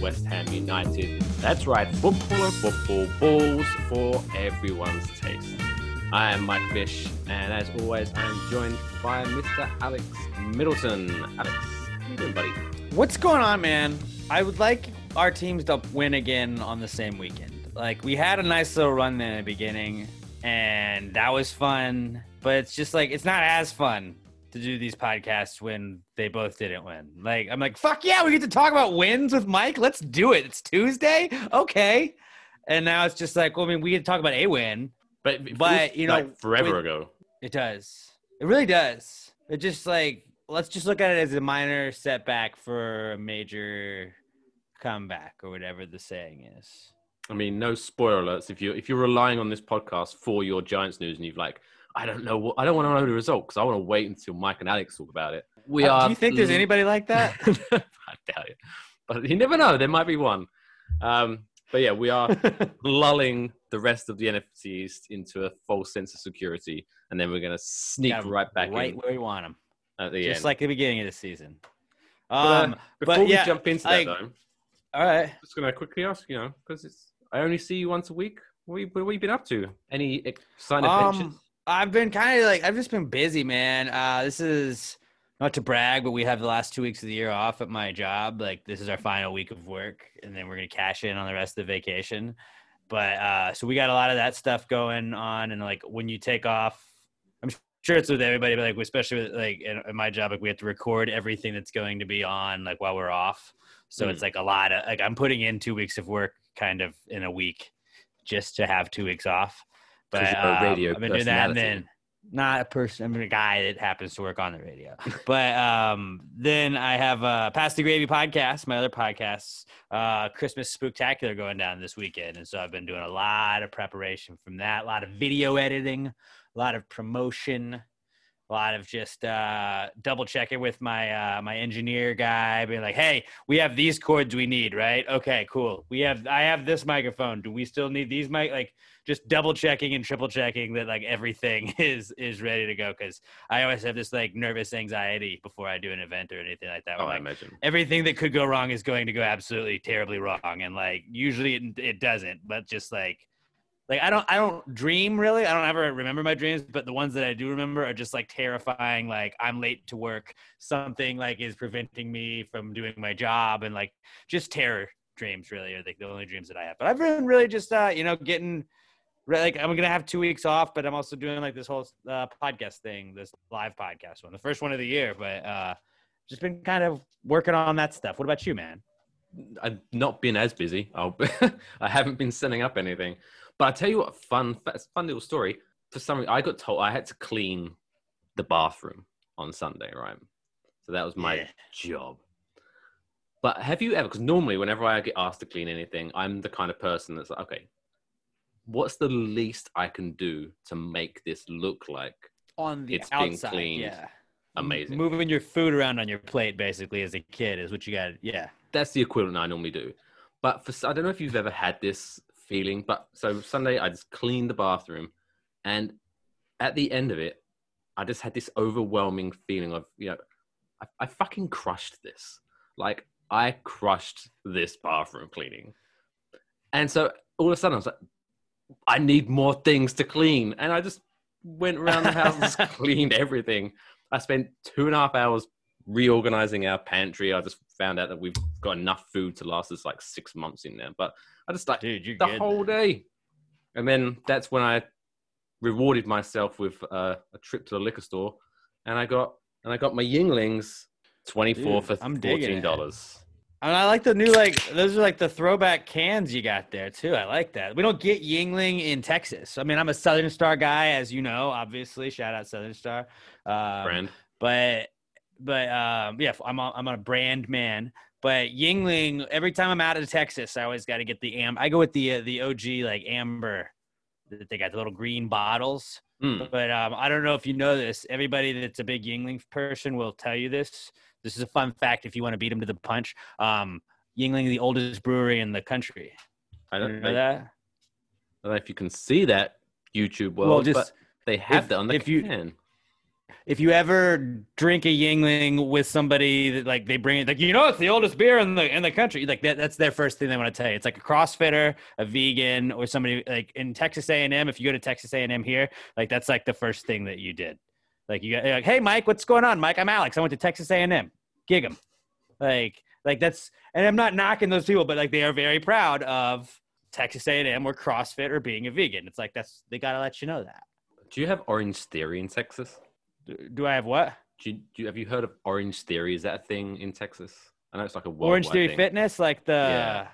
West Ham United. That's right, football football balls for everyone's taste. I am Mike Fish, and as always, I am joined by Mr. Alex Middleton. Alex, how you doing, buddy? What's going on, man? I would like our teams to win again on the same weekend. Like we had a nice little run there in the beginning, and that was fun. But it's just like it's not as fun to do these podcasts when they both didn't win. Like I'm like, fuck yeah, we get to talk about wins with Mike. Let's do it. It's Tuesday, okay. And now it's just like, well, I mean, we get to talk about a win, But, But, you know, like forever ago. It does. It really does. It just like let's just look at it as a minor setback for a major comeback or whatever the saying is. I mean, no spoiler alerts. If you if you're relying on this podcast for your Giants news, and you've like, I don't know what I don't want to know the result because I want to wait until Mike and Alex talk about it. We Uh, are. Do you think there's anybody like that? I doubt it, but you never know. There might be one. Um, but yeah, we are lulling the rest of the NFC East into a false sense of security, and then we're going to sneak 'em right back right in where we want them, at the just end. like the beginning of the season. But, uh, Um, Before but we yeah, jump into that, though, all right. I'm just going to quickly ask you know because it's I only see you once a week. What have you, what have you been up to? Any sign of Um, I've been kind of like I've just been busy, man. Uh, this is not to brag, but we have the last two weeks of the year off at my job. Like this is our final week of work, and then we're gonna cash in on the rest of the vacation. But uh, so we got a lot of that stuff going on, and like when you take off, I'm sure it's with everybody, but like especially with like in, in my job, like we have to record everything that's going to be on like while we're off. So Mm. it's like a lot of like I'm putting in two weeks of work kind of in a week just to have two weeks off. But a um, radio I've been doing that, and then not a person. I'm a guy that happens to work on the radio. but um, then I have uh, Past the Gravy podcast, my other podcasts, uh, Christmas Spooktacular going down this weekend, and so I've been doing a lot of preparation from that, a lot of video editing, a lot of promotion. A lot of just uh, double checking with my uh, my engineer guy, being like, "Hey, we have these cords we need, right? Okay, cool. We have I have this microphone. Do we still need these mic? Like, just double checking and triple checking that like everything is is ready to go because I always have this like nervous anxiety before I do an event or anything like that. oh, where, I imagine. everything that could go wrong is going to go absolutely terribly wrong, and like usually it, it doesn't. But just like like I don't I don't dream really. I don't ever remember my dreams, but the ones that I do remember are just like terrifying. Like I'm late to work, something like is preventing me from doing my job, and like just terror dreams really are like the only dreams that I have. But I've been really just uh you know getting like I'm gonna have two weeks off, but I'm also doing like this whole uh, podcast thing, this live podcast one, the first one of the year. But uh just been kind of working on that stuff. What about you, man? I've not been as busy. I'll, I haven't been setting up anything. But I tell you what, fun, fun little story. For some reason, I got told I had to clean the bathroom on Sunday, right? So that was my Yeah. job. But have you ever? Because normally, whenever I get asked to clean anything, I'm the kind of person that's like, okay, what's the least I can do to make this look like On the It's being outside, cleaned. yeah. amazing? Moving your food around on your plate, basically, as a kid, is what you got. Yeah. that's the equivalent I normally do. But for I don't know if you've ever had this feeling, but so Sunday I just cleaned the bathroom, and at the end of it, I just had this overwhelming feeling of you know, I, I fucking crushed this. Like I crushed this bathroom cleaning, and so all of a sudden I was like, I need more things to clean, and I just went around the house and cleaned everything. I spent two and a half hours reorganizing our pantry. I just found out that we've got enough food to last us like six months in there. But I just like Dude, the whole day. And then that's when I rewarded myself with uh, a trip to the liquor store, and I got and I got my Yuenglings twenty four for I'm fourteen dollars. And I like the new like those are like the throwback cans you got there too. I like that. We don't get Yuengling in Texas. I mean, I'm a Southern Star guy, as you know. Obviously, shout out Southern Star. Um, Brand. but but um, yeah, I'm a, I'm a brand man. But Yuengling, every time I'm out of Texas, I always got to get the am. I go with the uh, the OG like amber. that They got the little green bottles. Mm. But um, I don't know if you know this. Everybody that's a big Yuengling person will tell you this. This is a fun fact if you want to beat them to the punch. Um, Yuengling, the oldest brewery in the country. I don't, know I that? don't know if you can see that YouTube world, Well, just they have if- that on the if you- can. If you ever drink a Yuengling with somebody that like they bring it, like you know, it's the oldest beer in the in the country. Like that, that's their first thing they want to tell you. It's like a CrossFitter, a vegan, or somebody like in Texas A and M. If you go to Texas A and M here, like that's like the first thing that you did. Like you like, hey Mike, what's going on, Mike? I'm Alex. I went to Texas A and M. Gig 'em. Like like that's and I'm not knocking those people, but like they are very proud of Texas A and M or CrossFit or being a vegan. It's like that's they gotta let you know that. Do you have Orange Theory in Texas? Do, do I have what? Do you, do you, have you heard of Orange Theory? Is that a thing in Texas? I know it's like a Orange Theory thing. Fitness, like the Yeah.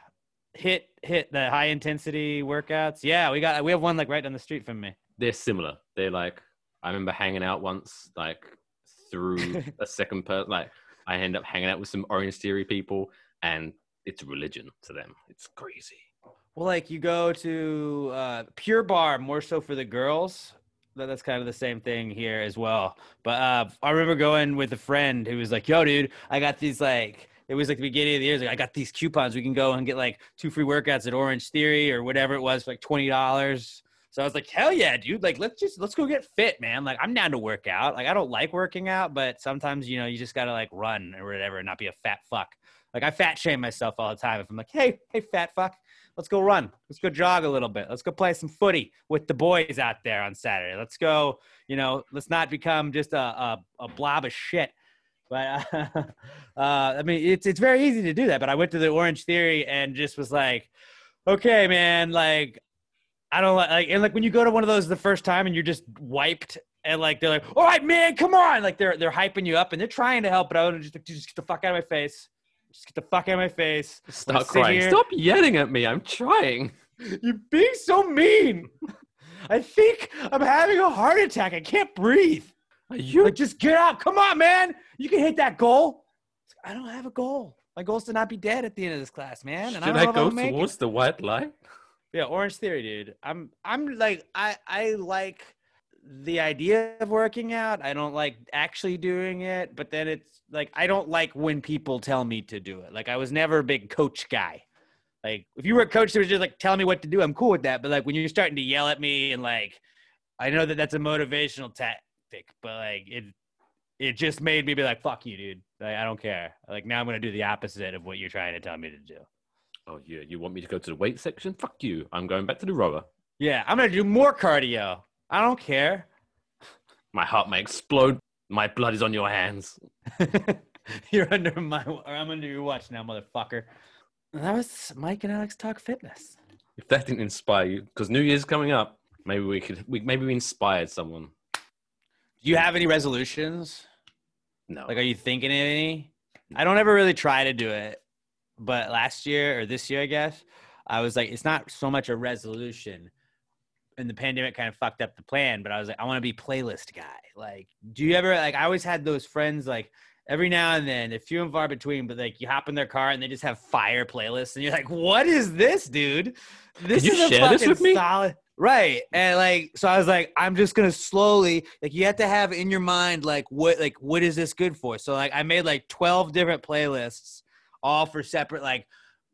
hit hit the high intensity workouts. Yeah, we got we have one like right down the street from me. They're similar. They're like I remember hanging out once, like through a second person. Like I end up hanging out with some Orange Theory people, and it's a religion to them. It's crazy. Well, like you go to uh, Pure Barre more so for the girls. That- That's kind of the same thing here as well. But uh, I remember going with a friend who was like, "Yo, dude, I got these like." It was like the beginning of the year. Like, I got these coupons. We can go and get like two free workouts at Orange Theory or whatever it was, for like twenty dollars. So I was like, "Hell yeah, dude! Like, let's just let's go get fit, man. Like, I'm down to work out. Like, I don't like working out, but sometimes you know you just gotta like run or whatever and not be a fat fuck. Like, I fat shame myself all the time if I'm like, "Hey, hey, fat fuck." Let's go run. Let's go jog a little bit. Let's go play some footy with the boys out there on Saturday. Let's go, you know, let's not become just a, a, a blob of shit. But uh, uh, I mean, it's it's very easy to do that. But I went to the Orange Theory and just was like, okay, man, like I don't like, like and like when you go to one of those the first time and you're just wiped and like they're like, all right, man, come on, like they're they're hyping you up and they're trying to help, but I would just like, just get the fuck out of my face. Just get the fuck out of my face. Sit crying. here- Stop yelling at me. I'm trying. You're being so mean. I think I'm having a heart attack. I can't breathe. Are you? Like, just get out. Come on, man. You can hit that goal. I don't have a goal. My goal is to not be dead at the end of this class, man. And I Should I, if go I'll it. towards the white light? Yeah, Orange Theory, dude. I'm I'm like I I like the idea of working out. I don't like actually doing it, but then it's like I don't like when people tell me to do it. Like I was never a big coach guy. Like if you were a coach that was just like telling me what to do, I'm cool with that. But like when you're starting to yell at me and like I know that that's a motivational tactic, but like it it just made me be like, "Fuck you, dude. Like, I don't care." Like now I'm gonna do the opposite of what you're trying to tell me to do. Oh yeah, you want me to go to the weight section? Fuck you. I'm going back to the rower. Yeah, I'm gonna do more cardio. I don't care. My heart may explode. My blood is on your hands. You're under my, or I'm under your watch now, motherfucker. That was Mike and Alex talk fitness. If that didn't inspire you, because New Year's coming up, maybe we could. We, maybe we inspired someone. Do you have any resolutions? No. Like, are you thinking of any? I don't ever really try to do it, but last year or this year, I guess, I was like, it's not so much a resolution. And the pandemic kind of fucked up the plan, but I was like, I want to be playlist guy. Like, do you ever like? I always had those friends like every now and then, they're few and far between, but like you hop in their car and they just have fire playlists, and you're like, what is this, dude? This you is a fucking with me? solid. Right. And like so I was like, I'm just gonna slowly like you have to have in your mind like what like what is this good for? So like I made like 12 different playlists all for separate like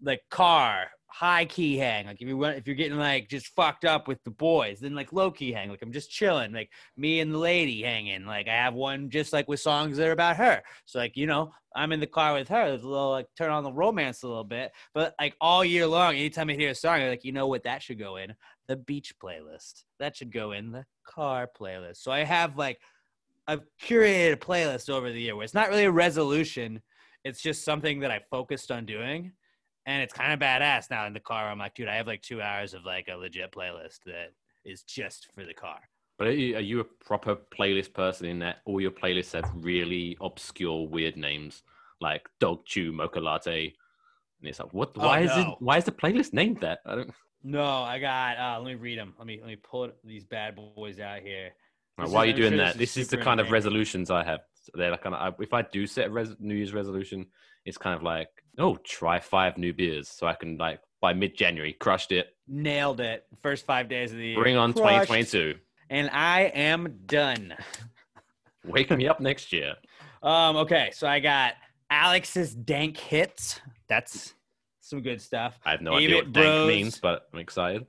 like car, high key hang. Like if you if you're getting like just fucked up with the boys, then like low key hang. Like I'm just chilling, like me and the lady hanging. Like I have one just like with songs that are about her. So like, you know, I'm in the car with her. There's a little like turn on the romance a little bit. But like all year long, anytime I hear a song, I'm like, you know what that should go in? the beach playlist. That should go in the car playlist. So I have like I've curated a playlist over the year where it's not really a resolution. It's just something that I focused on doing. And it's kind of badass now in the car. I'm like, dude, I have like two hours of like a legit playlist that is just for the car. But are you, are you a proper playlist person in that all your playlists have really obscure, weird names like Dog Chew Mocha Latte? And it's like, what? Oh, Why is it? Why is the playlist named that? I don't. No, I got uh let me read them. Let me let me pull these bad boys out here. Right, This why are you doing that? this is the kind of resolutions I have. So They're like kind of, I- if I do set a res- New Year's resolution, it's kind of like, oh, try five new beers, so I can like by mid-January crushed it. Nailed it. First five days of the year. Bring on Crushed. 2022. And I am done. Wake me up next year. Um, okay, so I got Alex's dank hits. That's some good stuff. I have no idea what dank means, but I'm excited.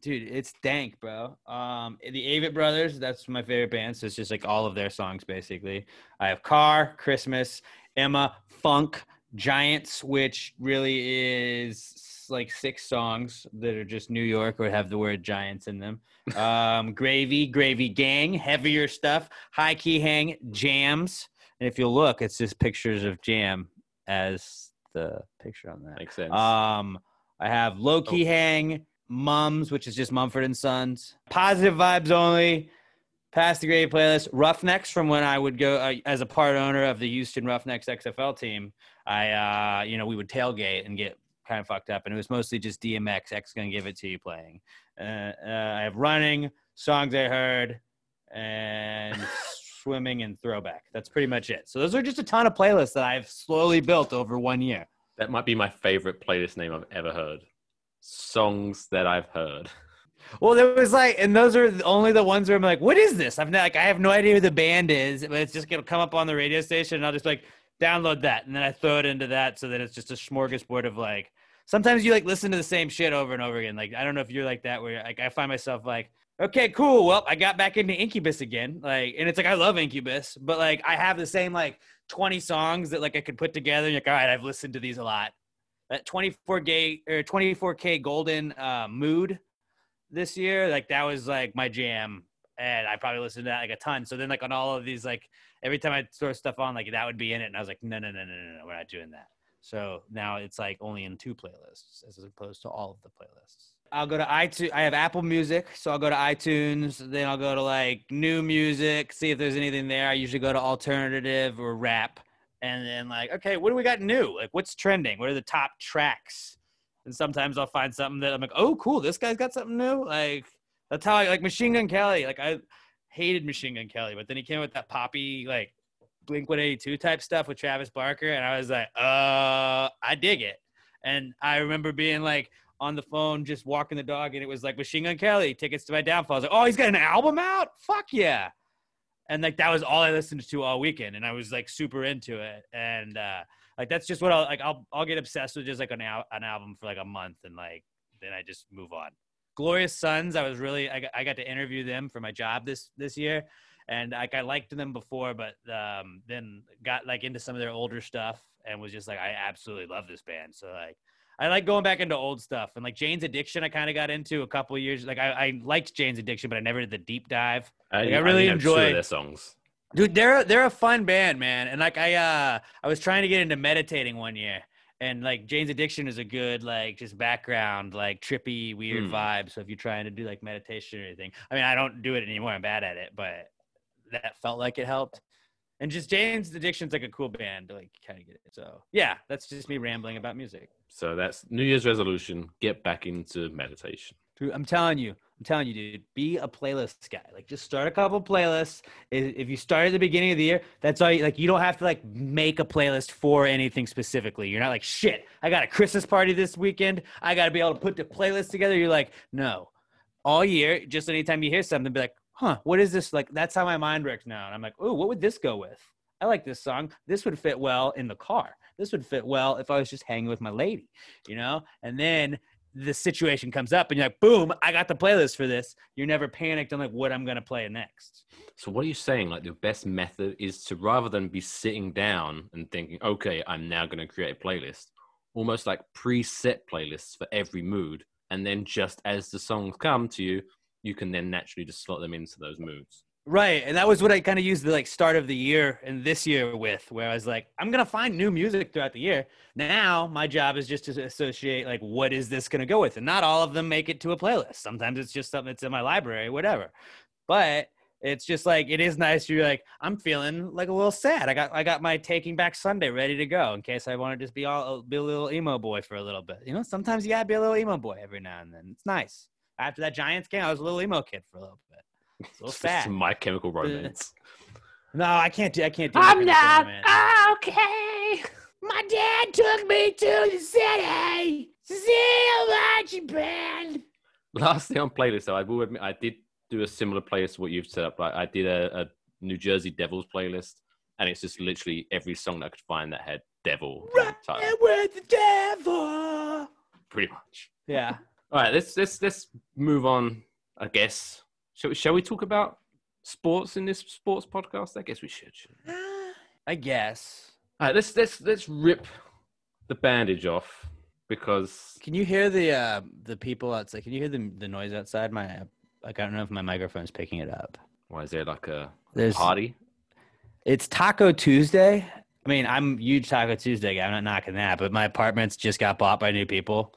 Dude, it's dank, bro. Um, the Avett Brothers, that's my favorite band. So it's just like all of their songs, basically. I have Car, Christmas, Emma, Funk, Giants, which really is like six songs that are just New York or have the word Giants in them. Um, Gravy, Gravy Gang, heavier stuff, High Key Hang, Jams. And if you look, it's just pictures of Jam as the picture on that. Makes sense. Um, I have Low Key Hang, Mums, which is just Mumford and Sons, Positive Vibes Only, Past the Grade playlist, Roughnecks from when I would go uh, as a part owner of the Houston Roughnecks XFL team. I, uh, you know, we would tailgate and get kind of fucked up, and it was mostly just DMX, X gonna give it to you playing. Uh, uh, I have Running, Songs I Heard, and Swimming and Throwback. That's pretty much it. So those are just a ton of playlists that I've slowly built over one year. that might be my favorite playlist name I've ever heard. Songs that I've heard. Well, there was like, and those are only the ones where I'm like, what is this? I'm like, I have no idea who the band is, but it's just gonna come up on the radio station, and I'll just like download that, and then I throw it into that, so that it's just a smorgasbord of like. Sometimes you like listen to the same shit over and over again. Like I don't know if you're like that, where like I find myself like, okay, cool. Well, I got back into Incubus again, like, and it's like I love Incubus, but like I have the same like 20 songs that like I could put together. Like, all right, I've listened to these a lot. That 24 gay or 24kGoldn uh, mood this year, like that was like my jam, and I probably listened to that like a ton. So then like on all of these, like every time I throw stuff on, like that would be in it, and I was like, no, no, no, no, no, no, we're not doing that. So now it's like only in two playlists as opposed to all of the playlists. I'll go to iTunes. I have Apple Music, so I'll go to iTunes. Then I'll go to like new music, see if there's anything there. I usually go to alternative or rap, and then like, okay, what do we got new? Like, what's trending? What are the top tracks? And sometimes I'll find something that I'm like, oh, cool, this guy's got something new. Like, that's how I like Machine Gun Kelly. Like, I hated Machine Gun Kelly, but then he came with that poppy like Blink 182 type stuff with Travis Barker, and I was like, uh, I dig it. And I remember being like on the phone, just walking the dog, and it was like Machine Gun Kelly, tickets to my downfall. I was like, oh, he's got an album out? Fuck yeah. And like that was all I listened to all weekend, and I was like super into it. And uh like that's just what I'll like. I'll I'll get obsessed with just like an al- an album for like a month, and like then I just move on. Glorious Sons, I was really I got, I got to interview them for my job this this year, and like I liked them before, but um, then got like into some of their older stuff and was just like I absolutely love this band. So like I like going back into old stuff and like Jane's Addiction. I kind of got into a couple years. Like I, I liked Jane's Addiction, but I never did the deep dive. Like, I really know two of enjoy their songs. Dude, they're they're a fun band, man. And like I uh I was trying to get into meditating one year. And like Jane's Addiction is a good like just background, like trippy, weird Hmm. vibe. So if you're trying to do like meditation or anything. I mean, I don't do it anymore. I'm bad at it, but that felt like it helped. And just Jane's Addiction's like a cool band to like kind of get it. So yeah, that's just me rambling about music. So that's New Year's resolution: get back into meditation. Dude, I'm telling you, I'm telling you, dude, be a playlist guy. Like, just start a couple playlists. If you start at the beginning of the year, that's all. You, like, you don't have to like make a playlist for anything specifically. You're not like, shit, I got a Christmas party this weekend. I got to be able to put the playlist together. You're like, no, all year, just anytime you hear something, be like, huh, what is this? Like, that's how my mind works now. And I'm like, oh, what would this go with? I like this song. This would fit well in the car. This would fit well if I was just hanging with my lady, you know? And then the situation comes up and you're like, boom, I got the playlist for this. You're never panicked on like what I'm gonna play next. So what are you saying? Like the best method is to rather than be sitting down and thinking, okay, I'm now going to create a playlist, almost like preset playlists for every mood, and then just as the songs come to you, you can then naturally just slot them into those moods. Right. And that was what I kind of used the like start of the year and this year with, where I was like, I'm gonna find new music throughout the year. Now my job is just to associate like what is this gonna go with? And not all of them make it to a playlist. Sometimes it's just something that's in my library, whatever. But it's just like it is nice. You're like, I'm feeling like a little sad. I got I got my Taking Back Sunday ready to go in case I want to just be all be a little emo boy for a little bit. You know, sometimes you gotta be a little emo boy every now and then. It's nice. After that Giants game, I was a little emo kid for a little bit. It's a little Just sad. My Chemical Romance. No, I can't do. I can't do. I'm not Romance. okay. My dad took me to the city to see a marching band. Last thing on playlist, though, I will admit I did do a similar playlist to what you've set up. Like I did a, a New Jersey Devils playlist, and it's just literally every song that I could find that had devil in the with the devil. pretty much. Yeah, All right, let's let's let's move on. I guess. Shall we, shall we talk about sports in this sports podcast? I guess we should. I guess. All right, let's let's let's rip the bandage off because Can you hear the uh the people outside? Can you hear the the noise outside? My like I don't know if my microphone's picking it up. why is there like a There's party? it's Taco Tuesday. I mean, I'm huge Taco Tuesday guy. I'm not knocking that, but my apartments just got bought by new people,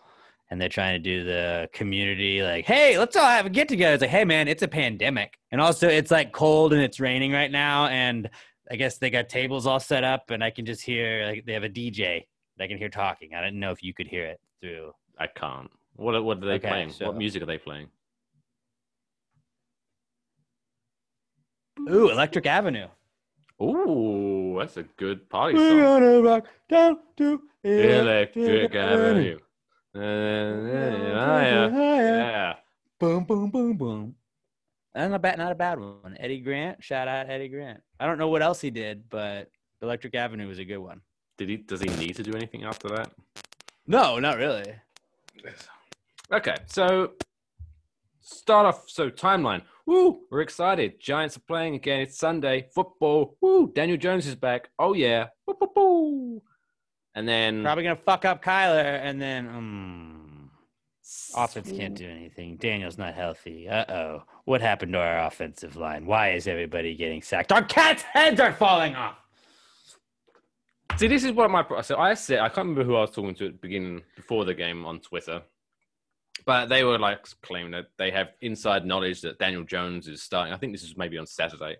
and they're trying to do the community like, hey, let's all have a get together. It's like, hey, man, it's a pandemic, and also it's like cold and it's raining right now, and I guess they got tables all set up, and I can just hear like they have a DJ that I can hear talking. I didn't know if you could hear it through. I can't. What what are they Okay, playing? so- What music are they playing? Ooh, Electric Avenue. Ooh, that's a good party We're song. gonna rock down to Electric Avenue. Uh, Uh, yeah, yeah. Boom, boom, boom, boom. And not bad, not a bad one. Eddie Grant, shout out Eddie Grant. I don't know what else he did, but Electric Avenue was a good one. Did he? Does he need to do anything after that? No, not really. Okay, so start off. So timeline. Woo, we're excited. Giants are playing again. It's Sunday. Football. Woo, Daniel Jones is back. Oh yeah. Woo, woo, woo. And then Probably gonna fuck up Kyler, and then um, offense can't do anything. Daniel's not healthy. Uh oh, what happened to our offensive line? Why is everybody getting sacked? Our cats' heads are falling off. See, this is what my so I said. I can't remember who I was talking to at the beginning before the game on Twitter, but they were like claiming that they have inside knowledge that Daniel Jones is starting. I think this is maybe on Saturday,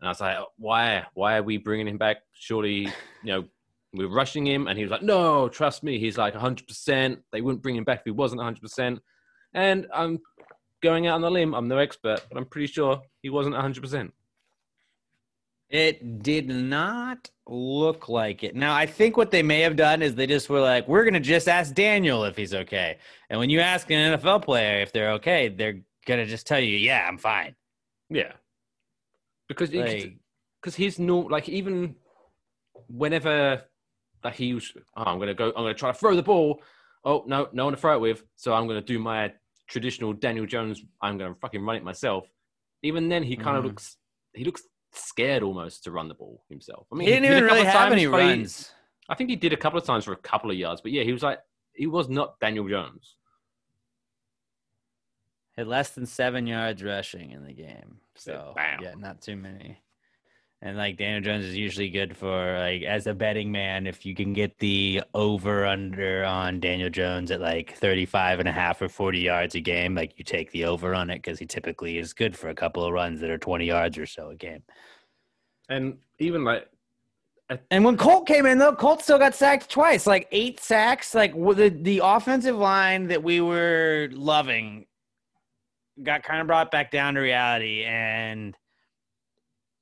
and I was like, why? Why are we bringing him back? Surely, you know, we're rushing him. And he was like, no, trust me, he's like 100. percent They wouldn't bring him back if he wasn't 100. percent And I'm going out on the limb. I'm no expert, but I'm pretty sure he wasn't 100. percent It did not look like it. Now, I think what they may have done is they just were like, we're going to just ask Daniel if he's okay. And when you ask an NFL player if they're okay, they're going to just tell you, yeah, I'm fine. Yeah, because you Like, because he's no like even whenever like he was oh, I'm gonna go I'm gonna try to throw the ball. Oh no, no one to throw it with, so I'm gonna do my traditional Daniel Jones, I'm gonna fucking run it myself. Even then he kind of Mhm. looks he looks scared almost to run the ball himself. I mean he didn't did a even really have any but he- runs. I think he did a couple of times for a couple of yards, but yeah, he was like he was not Daniel Jones. Had less than seven yards rushing in the game. So, Bam. yeah, not too many. And like Daniel Jones is usually good for like as a betting man, if you can get the over under on Daniel Jones at like 35 and a half or 40 yards a game, like you take the over on it because he typically is good for a couple of runs that are 20 yards or so a game. And even like And when Colt came in, though, Colt still got sacked twice, like eight sacks. Like the the offensive line that we were loving got kind of brought back down to reality. And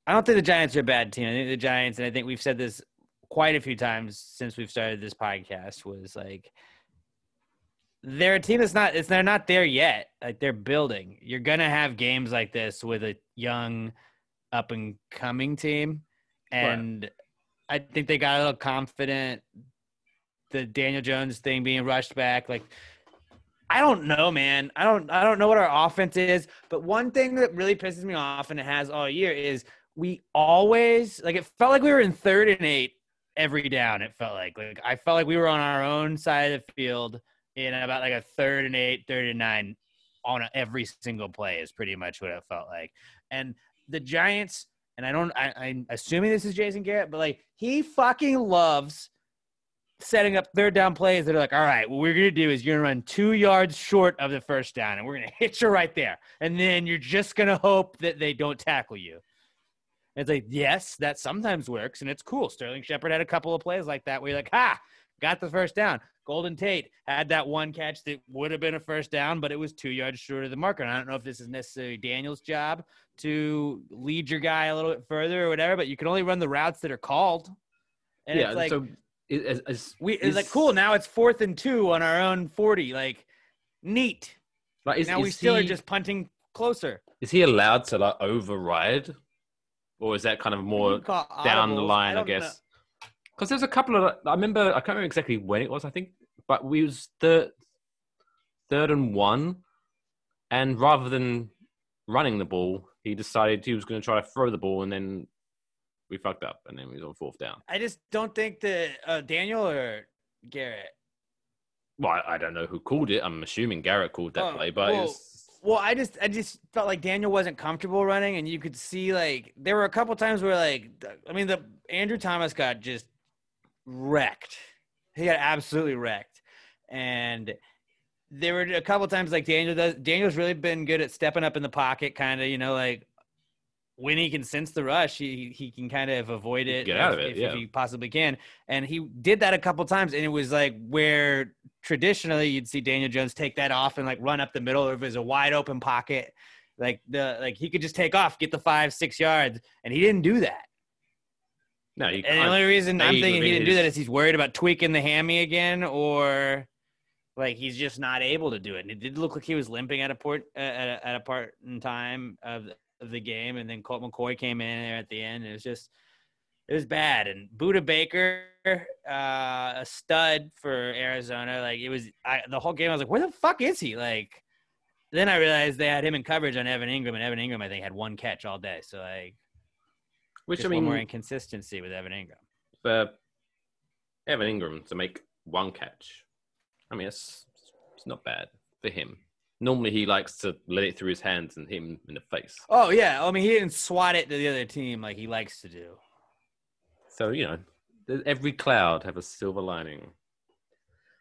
I don't think the Giants are a bad team. I think the Giants, and I think we've said this quite a few times since we've started this podcast, was like they're a team that's not. It's they're not there yet. Like they're building. You're gonna have games like this with a young, up and coming team, and. I think they got a little confident. The Daniel Jones thing being rushed back, like I don't know, man. I don't I don't know what our offense is, but one thing that really pisses me off, and it has all year, is we always like it felt like we were in third and eight every down. It felt like like I felt like we were on our own side of the field in about like a third and eight, third and nine on a, every single play is pretty much what it felt like. And the Giants and I don't. I, I'm assuming this is Jason Garrett, but like he fucking loves setting up third down plays that are like, all right, what we're gonna do is you're gonna run two yards short of the first down, and we're gonna hit you right there, and then you're just gonna hope that they don't tackle you. And it's like, yes, that sometimes works, and it's cool. Sterling Shepard had a couple of plays like that where you're like, ha, got the first down. Golden Tate had that one catch that would have been a first down, but it was two yards short of the marker. And I don't know if this is necessarily Daniel's job to lead your guy a little bit further or whatever, but you can only run the routes that are called. And yeah, it's like so as, we it's is- like cool. Now it's fourth and two on our own forty. Like neat. Is, now we still are just punting closer. Is he allowed to like override, or is that kind of more can call down the line? I, don't guess. Because there's a couple of I remember I can't remember exactly when it was. I think, but we was third, third and one, and rather than running the ball, he decided he was going to try to throw the ball, and then we fucked up, and then we was on fourth down. I just don't think that uh, Daniel or Garrett. Well, I, I don't know who called it. I'm assuming Garrett called that Oh, play, but well, it's Well, I just I just felt like Daniel wasn't comfortable running, and you could see like there were a couple times where like I mean the Andrew Thomas got just wrecked. He got absolutely wrecked, and there were a couple times like Daniel does. Daniel's really been good at stepping up in the pocket, kind of you know like when he can sense the rush, he he can kind of avoid it. get out of it, if, yeah. if he possibly can. And he did that a couple times, and it was like where traditionally you'd see Daniel Jones take that off and like run up the middle, or if it was a wide open pocket, like the like he could just take off, get the five six yards, and he didn't do that. no. You And the only reason I'm thinking he didn't do that is he's worried about tweaking the hammy again, or like he's just not able to do it. And it did look like he was limping at a port uh, at a, at a part in time of the, of the game, and then Colt McCoy came in there at the end. And it was just it was bad. And Budda Baker, uh, a stud for Arizona. Like it was I, the whole game. I was like, where the fuck is he? Like. Then I realized they had him in coverage on Evan Engram, and Evan Engram I think had one catch all day. So like, which just I one more inconsistency with Evan Engram. for Evan Engram to make one catch, I mean, it's it's not bad for him. Normally, he likes to let it through his hands and hit him in the face. Oh yeah, I mean he didn't swat it to the other team like he likes to do. So you know, every cloud have a silver lining.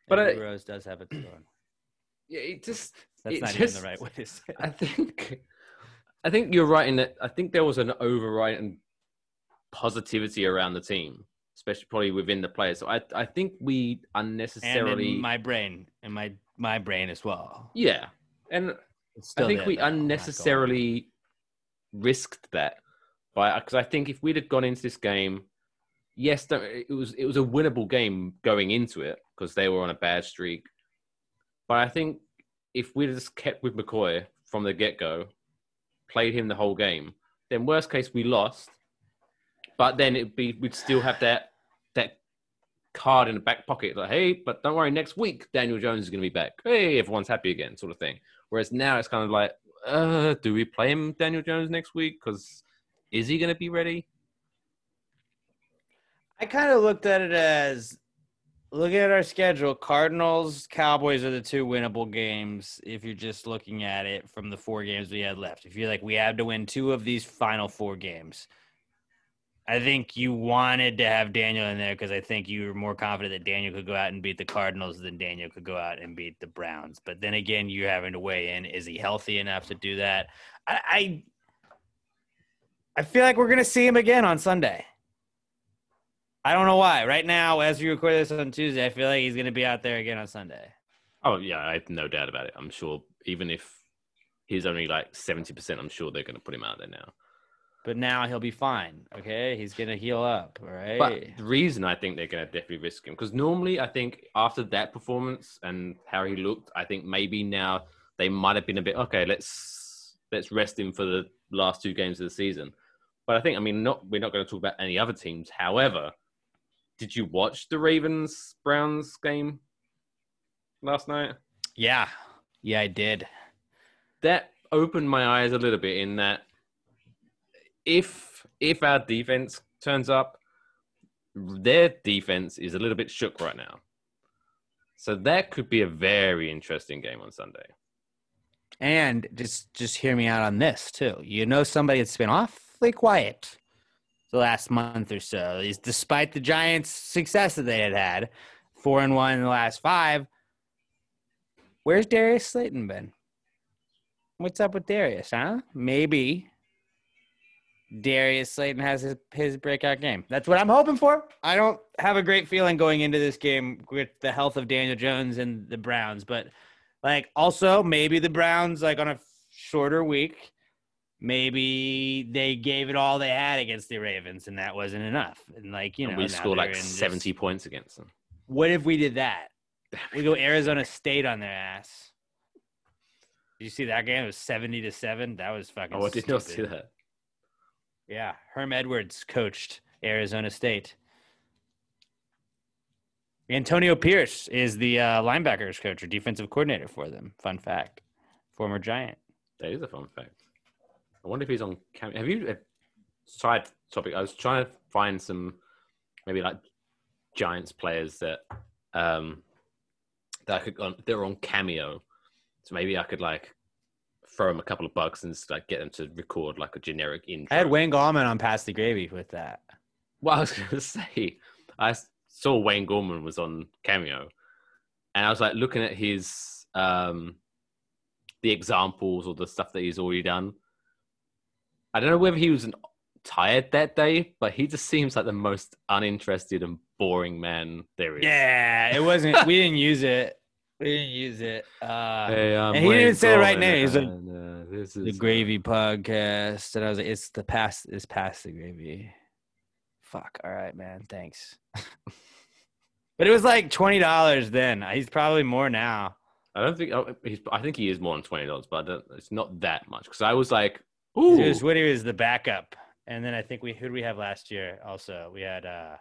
But I- Rose does have its own. Yeah, it just That's it not just- even the right way to say. It. I think I think you're right in that I think there was an overriding positivity around the team, especially probably within the players. So I I think we And unnecessarily in my brain, and my my brain as well. yeah, and I think there, we though. I'm not going. unnecessarily risked that by because I think if we'd have gone into this game, yes, it was it was a winnable game going into it because they were on a bad streak. But I think if we'd just kept with McCoy from the get go, played him the whole game, then worst case we lost. But then it'd be we'd still have that that card in the back pocket like, hey, but don't worry, next week Daniel Jones is going to be back. Hey, everyone's happy again, sort of thing. Whereas now it's kind of like, uh, do we play him Daniel Jones next week? Because is he going to be ready? I kind of looked at it as looking at our schedule. Cardinals, Cowboys are the two winnable games. If you're just looking at it from the four games we had left, if you're like we have to win two of these final four games. I think you wanted to have Daniel in there because I think you were more confident that Daniel could go out and beat the Cardinals than Daniel could go out and beat the Browns. But then again, you're having to weigh in: is he healthy enough to do that? I, I, I feel like we're gonna see him again on Sunday. I don't know why. Right now, as we record this on Tuesday, I feel like he's gonna be out there again on Sunday. Oh yeah, I have no doubt about it. I'm sure even if he's only like seventy percent, I'm sure they're going to put him out there now. But now he'll be fine. Okay, he's gonna heal up. All right. But the reason I think they're going to definitely risk him because normally I think after that performance and how he looked, I think maybe now they might have been a bit okay. Let's let's rest him for the last two games of the season. But I think I mean not we're not going to talk about any other teams. However, did you watch the Ravens Browns game last night? yeah, yeah, I did. that opened my eyes a little bit in that if if our defense turns up, their defense is a little bit shook right now. So that could be a very interesting game on Sunday. And just just hear me out on this too. You know, somebody that's been awfully quiet the last month or so. Is despite the Giants' success that they had had, four and one in the last five. Where's Darius Slayton been? What's up with Darius? Huh? Maybe Darius Slayton has his, his breakout game. That's what I'm hoping for. I don't have a great feeling going into this game with the health of Daniel Jones and the Browns, but like also maybe the Browns like on a shorter week, maybe they gave it all they had against the Ravens and that wasn't enough. And like you know, and we scored like in this- 70 points against them. What if we did that? We go Arizona State on their ass. Did you see that game? It was seventy to seven. That was fucking. Oh, I did not see that. Yeah, Herm Edwards coached Arizona State. Antonio Pierce is the uh, linebackers coach or defensive coordinator for them. Fun fact. Former Giant. That is a fun fact. I wonder if he's on cam. Have you uh, side topic? I was trying to find some maybe like Giants players that um that I could on they're on cameo. So maybe I could like throw them a couple of bucks and just, like get them to record like a generic intro. I had Wayne Gallman on Pass the Gravy with that. Well, I was gonna say, I saw Wayne Gallman was on Cameo, and I was like looking at his um the examples or the stuff that he's already done. I don't know whether he was an, tired that day, but he just seems like the most uninterested and boring man there is. Yeah, it wasn't. we didn't use it. We didn't use it. Uh, Hey, And he didn't say the right name. He's like, uh, this the is, uh, Gravy Podcast, and I was like, "It's the past. It's past the gravy." Fuck. All right, man. Thanks. but it was like twenty dollars then. He's probably more now. I don't think oh, he's. I think he is more than twenty dollars, but I don't, it's not that much because I was like, ooh, It was he was the backup, and then I think we who did we have last year? Also, we had uh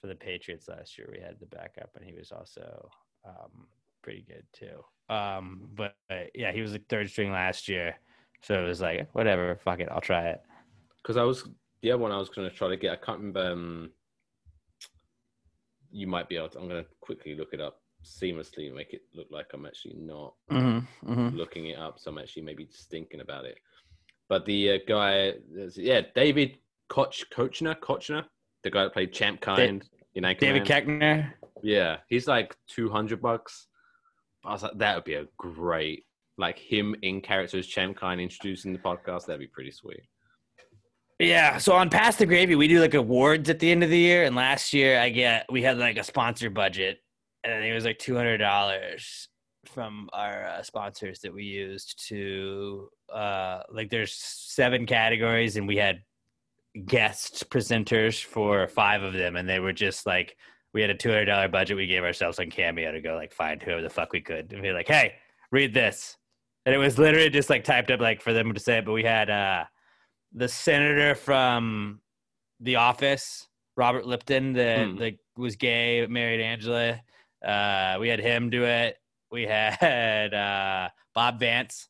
for the Patriots last year. We had the backup, and he was also um pretty good too. Um, but uh, yeah, he was the third string last year, so it was like whatever, fuck it, I'll try it. because I was the other one I was going to try to get. I can't remember. Um, you might be able. To, I'm going to quickly look it up seamlessly and make it look like I'm actually not Mm-hmm, mm-hmm. looking it up. So I'm actually maybe just thinking about it. But the uh, guy, yeah, David Koch, Koechner, Koechner, the guy that played Champ Kind in Anchorman. David Koechner. Yeah, he's like two hundred bucks. I was like, that would be a great, like him in character as Champ Kind introducing the podcast. That'd be pretty sweet. Yeah, so on Past the Gravy, we do like awards at the end of the year, and last year I get we had like a sponsor budget, and it was like two hundred dollars from our uh, sponsors that we used to uh like there's seven categories, and we had guest presenters for five of them, and they were just like we had a two hundred dollar budget we gave ourselves on Cameo to go like find whoever the fuck we could, and be like, hey, read this, and it was literally just like typed up like for them to say it, but we had uh the senator from The Office, Robert Lipton, that Hmm. like was gay, married Angela. Uh, we had him do it. We had uh, Bob Vance,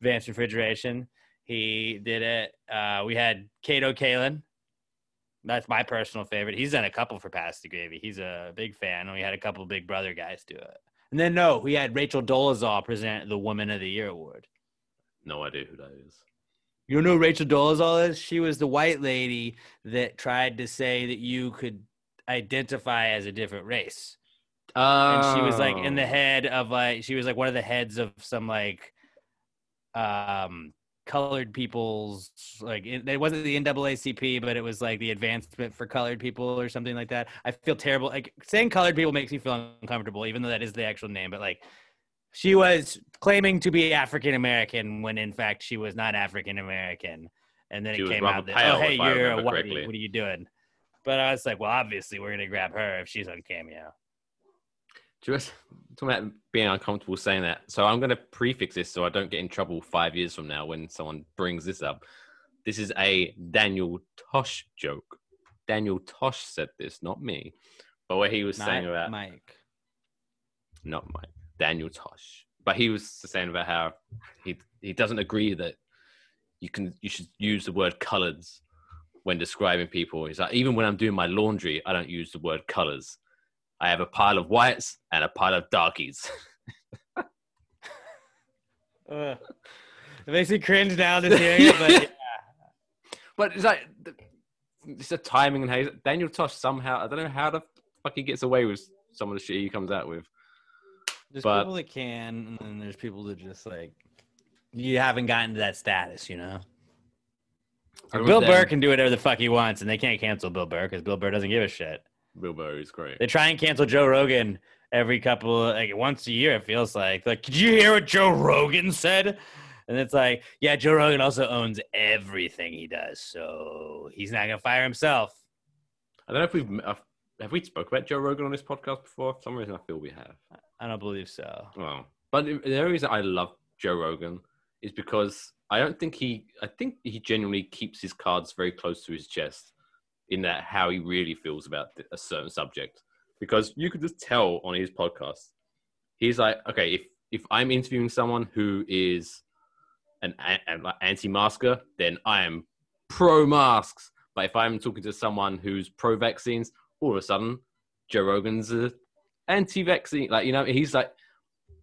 Vance Refrigeration. He did it. Uh, we had Kato Kaelin. That's my personal favorite. He's done a couple for Past the Gravy. He's a big fan. And we had a couple Big Brother guys do it. And then no, we had Rachel Dolezal present the Woman of the Year award. No idea who that is. You know who Rachel Dolezal is? She was the white lady that tried to say that you could identify as a different race. And she was like in the Oh. head of like she was like one of the heads of some like um colored people's like it, it wasn't the NAACP, but it was like the advancement for colored people or something like that. I feel terrible. Like saying colored people makes me feel uncomfortable, even though that is the actual name. But like she was claiming to be African American when in fact she was not African American. And then She it came out that oh hey you're a whitey. What are you doing? But I was like, well, obviously we're gonna grab her if she's on Cameo. Just talking about being uncomfortable saying that. So I'm going to prefix this so I don't get in trouble five years from now when someone brings this up. This is a Daniel Tosh joke. Daniel Tosh said this, not me. But what he was saying about Mike. not Mike, Daniel Tosh. But he was saying about how he he doesn't agree that you can you should use the word colors when describing people. He's like, even when I'm doing my laundry, I don't use the word colors. I have a pile of whites and a pile of darkies. Ugh. It makes me cringe now just hearing it, but yeah. But it's like it's the timing and how Daniel Tosh somehow I don't know how the fuck he gets away with some of the shit he comes out with. there's But- people that can, and then there's people that just like you haven't gotten to that status, you know. Bill Burr can do whatever the fuck he wants, and they can't cancel Bill Burr because Bill Burr doesn't give a shit. Bill Burr is great. They try and cancel Joe Rogan every couple, like once a year. It feels like. Like, did you hear what Joe Rogan said? And it's like, yeah, Joe Rogan also owns everything he does, so he's not gonna fire himself. I don't know if we've uh, have we spoke about Joe Rogan on this podcast before. For some reason I feel we have. I don't believe so. Well, but the the only reason I love Joe Rogan is because I don't think he, I think he genuinely keeps his cards very close to his chest in that how he really feels about a certain subject. because you could just tell on his podcast. He's like, okay, if if I'm interviewing someone who is an, an anti-masker, then I am pro masks. But if I'm talking to someone who's pro vaccines, all of a sudden Joe Rogan's a anti-vaccine. Like you know, he's like,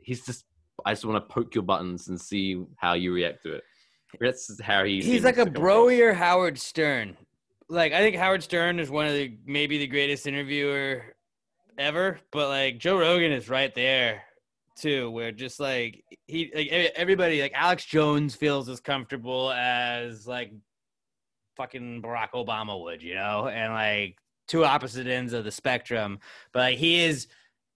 he's just. I just want to poke your buttons and see how you react to it. That's how he. He's like a broier Howard Stern. Like I think Howard Stern is one of the maybe the greatest interviewer ever, but like Joe Rogan is right there too, where just like he like everybody like Alex Jones feels as comfortable as like fucking Barack Obama would, you know, and like two opposite ends of the spectrum. But like he is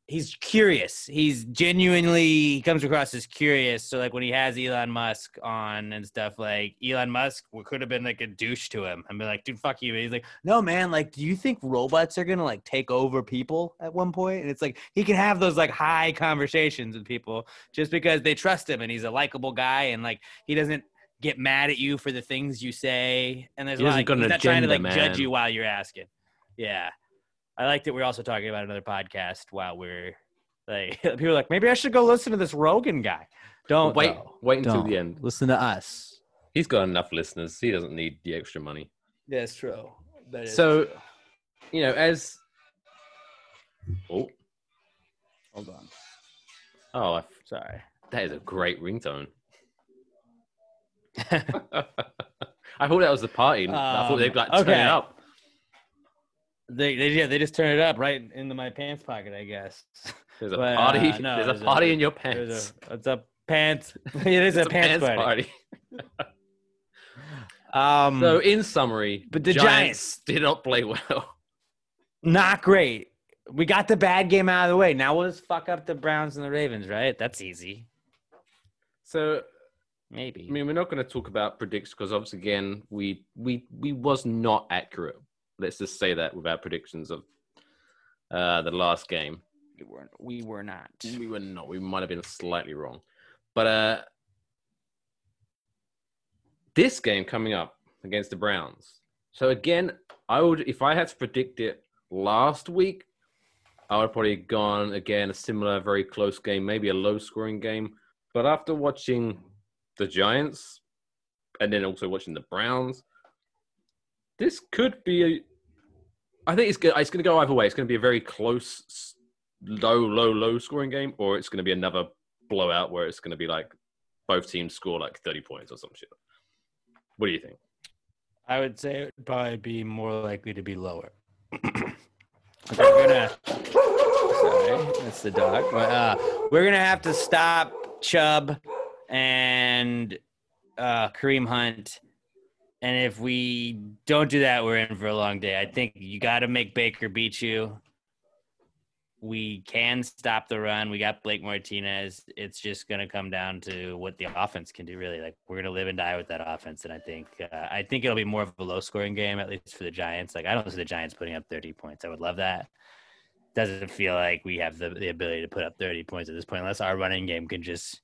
he's curious. He's genuinely he comes across as curious. So like when he has Elon Musk on and stuff, like Elon Musk could have been like a douche to him and be like, dude, fuck you. But he's like, no man, like, do you think robots are gonna like take over people at one point? And it's like he can have those like high conversations with people just because they trust him and he's a likable guy and like he doesn't get mad at you for the things you say. And there's He a lot, doesn't like, he's not trying to like agenda, judge you while you're asking. Yeah. I like that we're also talking about another podcast while we're like people are like maybe I should go listen to this Rogan guy. Don't wait, though. wait until Don't. the end. Listen to us. He's got enough listeners. He doesn't need the extra money. That's true. That is So- true. You know, as oh hold on. oh, I- Sorry. that is a great ringtone. I thought that was the party. I thought they'd like Um, turn okay. it up. They they yeah, they just turn it up right into my pants pocket, I guess. There's a But, party. uh, no, there's there's a a- party in your pants. a it's a pants it is a, It's pants, party. Um So, in summary, But the Giants did not play well. not great. We got the bad game out of the way. Now we'll just fuck up the Browns and the Ravens, right? That's easy. So, Maybe. I mean, we're not going to talk about predictions because, obviously, again, we we we was not accurate. Let's just say that with our predictions of uh, the last game. we weren't. we were not. We were not. We might have been slightly wrong, but uh, this game coming up against the Browns. So again, I would if I had to predict it last week, I would probably gone again a similar, very close game, maybe a low-scoring game. But after watching the Giants and then also watching the Browns, this could be a. I think it's good. It's going to go either way. It's going to be a very close, low, low, low scoring game, or it's going to be another blowout where it's going to be like both teams score like thirty points or some shit. What do you think? I would say it would probably be more likely to be lower. we're gonna sorry, that's the dog. But uh, we're gonna have to stop Chubb and uh, Kareem Hunt. And if we don't do that, we're in for a long day. I think you got to make Baker beat you. We can stop the run. We got Blake Martinez. It's just going to come down to what the offense can do. Really, like we're going to live and die with that offense. And I think uh, I think it'll be more of a low scoring game, at least for the Giants. Like I don't see the Giants putting up 30 points. I would love that. Doesn't feel like we have the, the ability to put up 30 points at this point, unless our running game can just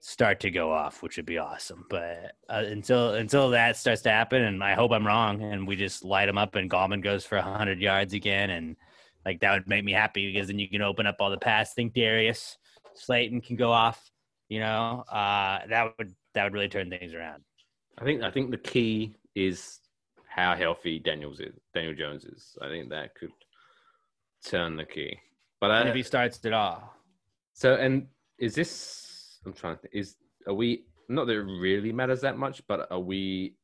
start to go off, which would be awesome. But uh, until until that starts to happen, and I hope I'm wrong, and we just light them up, and Gallman goes for 100 yards again, and like that would make me happy because then you can open up all the pass. Think Darius Slayton can go off. You know, uh, that would that would really turn things around. I think I think the key is how healthy Daniels is. Daniel Jones is. I think that could turn the key. But And I, if he starts it all, so and is this? I'm trying to. Think, is are we? Not that it really matters that much, but are we?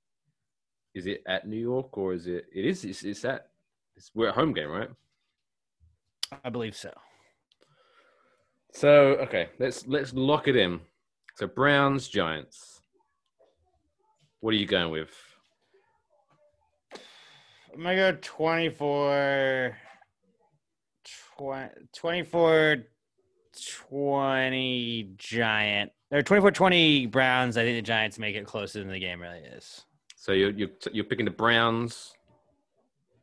Is it at New York or is it? It is. It's, it's at. It's, we're at home game, right? I believe so. So okay, let's let's lock it in. So Browns Giants. What are you going with? I'm gonna go 24 20, 24 20 giant or 24 20 browns. I think the giants make it closer than the game really is. So you're you're you're picking the Browns.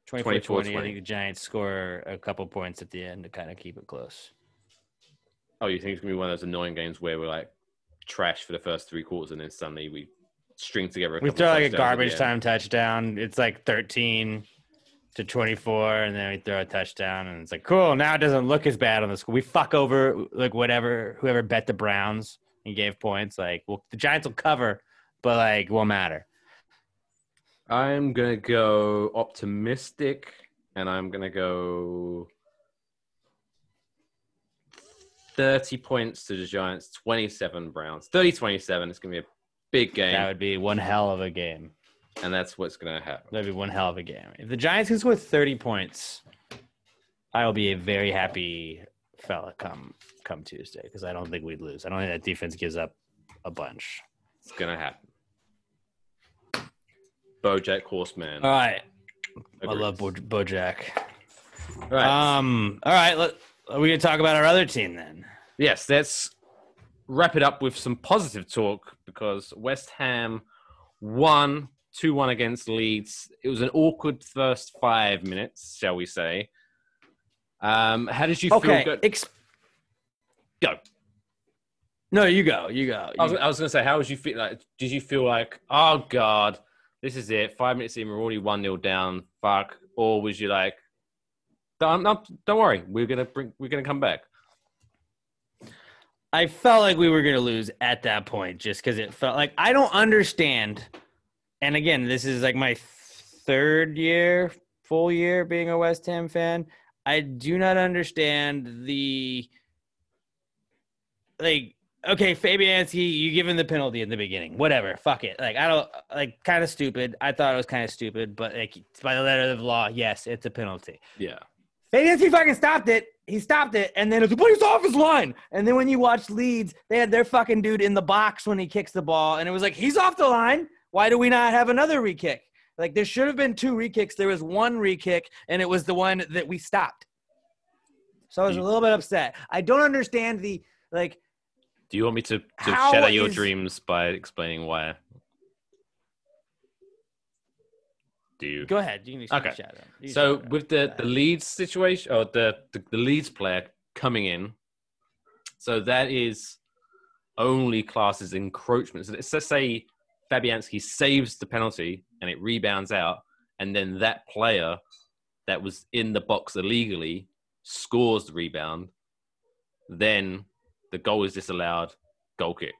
24 20 i think the giants score a couple points at the end to kind of keep it close. Oh, you think it's gonna be one of those annoying games where we're like trash for the first three quarters and then suddenly we string together. A we throw like a touchdowns at the garbage time touchdown. It's like 13 to 24 and then we throw a touchdown and it's like cool now it doesn't look as bad on the score we fuck over like whatever whoever bet the browns and gave points like well the giants will cover but like won't matter I'm gonna go optimistic, and I'm gonna go thirty points to the Giants, twenty-seven Browns, 30-27. It's gonna be a big game, that would be one hell of a game and that's what's gonna happen. that'd be one hell of a game if the giants can score 30 points i will be a very happy fella come come tuesday because i don't think we'd lose i don't think that defense gives up a bunch It's gonna happen. BoJack Horseman. all right i love Bo- bojack All right. Um. All right. Let, are we gonna talk about our other team then? yes, let's wrap it up with some positive talk because West Ham won 2 1 against Leeds. It was an awkward first five minutes, shall we say. Um, how did you feel? Good? Ex- Go. no, you go. You go. I was, You- I was going to say, how was you feel? Like, did you feel like, oh God, this is it? Five minutes in, we're already 1 0 down. Fuck. Or was you like, don't, no, don't worry, we're gonna bring, we're gonna come back. I felt like we were gonna lose at that point, just because it felt like I don't understand. And again, this is like my third year, full year being a West Ham fan. I do not understand the like. Okay, Fabianski, you give him the penalty in the beginning. Whatever, fuck it. Like I don't like kind of stupid. I thought it was kind of stupid, but like by the letter of the law, yes, it's a penalty. Yeah. Fabianski fucking stopped it. He stopped it, and then it's like, but he's off his line. And then when you watch Leeds, they had their fucking dude in the box when he kicks the ball, and it was like, he's off the line. Why do we not have another re-kick? Like there should have been two re-kicks. There was one re-kick, and it was the one that we stopped. So I was a hmm. little bit upset. I don't understand the like. Do you want me to, to shatter your is- dreams by explaining why? Do you? Go ahead. You can Okay. So with the the Leeds situation or the, the the Leeds player coming in, so that is only classes encroachment. So let's just say Fabianski saves the penalty and it rebounds out, and then that player that was in the box illegally scores the rebound, then the goal is disallowed, goal kick.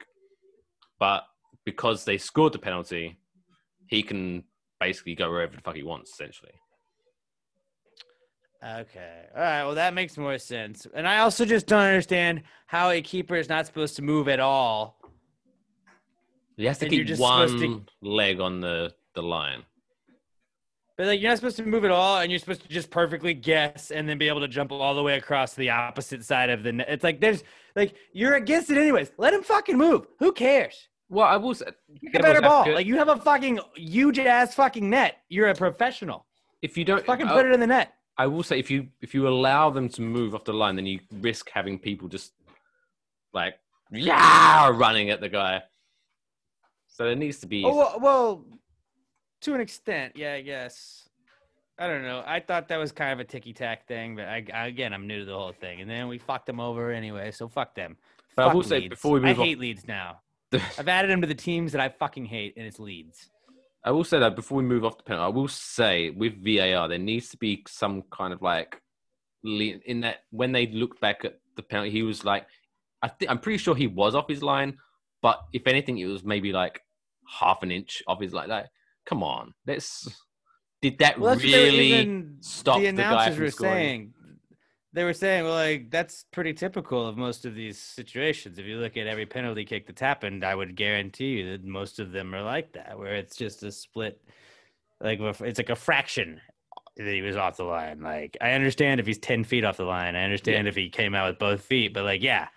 But because they scored the penalty, he can basically go wherever the fuck he wants, essentially. Okay. All right. Well, that makes more sense. And I also just don't understand how a keeper is not supposed to move at all. He has to And keep just one supposed leg on the, the line. But like you're not supposed to move at all, and you're supposed to just perfectly guess and then be able to jump all the way across to the opposite side of the net. It's like there's like you're against it anyways. Let him fucking move. Who cares? Well, I will say, Kick a better ball. advocate, Like you have a fucking huge ass fucking net. You're a professional. if you don't, Fucking I, put it in the net. I will say, if you if you allow them to move off the line, then you risk having people just like yeah running at the guy. So it needs to be. Oh well, well, to an extent, yeah, I guess. I don't know. I thought that was kind of a ticky tack thing, but I, I again, I'm new to the whole thing, and then we fucked them over anyway. So fuck them. But I Fuck will say, Leeds. before we I move on- hate Leeds now. I've added them to the teams that I fucking hate, and it's leads. I will say that before we move off the penalty, I will say with VAR there needs to be some kind of like in that when they look back at the penalty, he was like, I think I'm pretty sure he was off his line, but if anything, it was maybe like half an inch off his like that. Come on, let's. Did that Well, that's what they were really stop the the, guy from were scoring? saying they were saying well like that's pretty typical of most of these situations if you look at every penalty kick that's happened i would guarantee you that most of them are like that where it's just a split like it's like a fraction that he was off the line like i understand if he's 10 feet off the line i understand if he came out with both feet but like yeah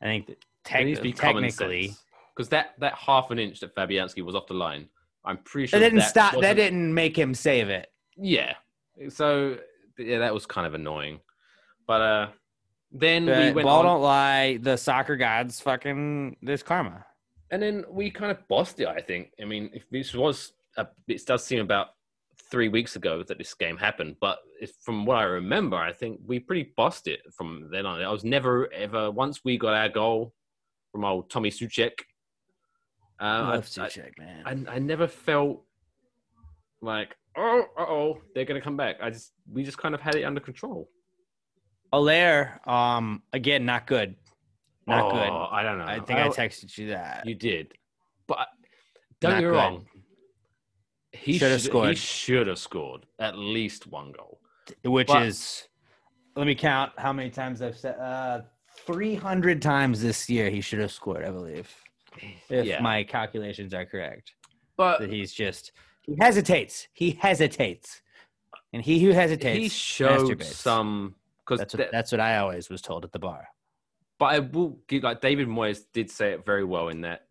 i think that There needs to be technically because that that half an inch that Fabianski was off the line, I'm pretty sure that didn't that stop that didn't make him save it Yeah. So yeah, that was kind of annoying. But uh then we but went ball on, don't lie the soccer gods fucking there's karma and then we kind of bossed it. I think. I mean, if this was a, it does seem about three weeks ago that this game happened, but from what I remember, I think we pretty bossed it from then on. I was never ever once we got our goal from old Tommy Souček. Uh, I, Love I- Souček, man. I, I never felt like oh, uh oh, they're gonna come back. I just we just kind of had it under control. Haller, um, again, not good. Not oh, good. I don't know. I think I texted you that. You did, but don't get wrong. He Should have should- He scored. should have scored at least one goal. which But- is let me count how many times I've said uh 300 times this year he should have scored, I believe. If yeah, my calculations are correct. but That he's just he hesitates. He hesitates. And he who hesitates he showed masturbates. some because that's what, that's what I always was told at the bar. But I will give like David Moyes did say it very well in that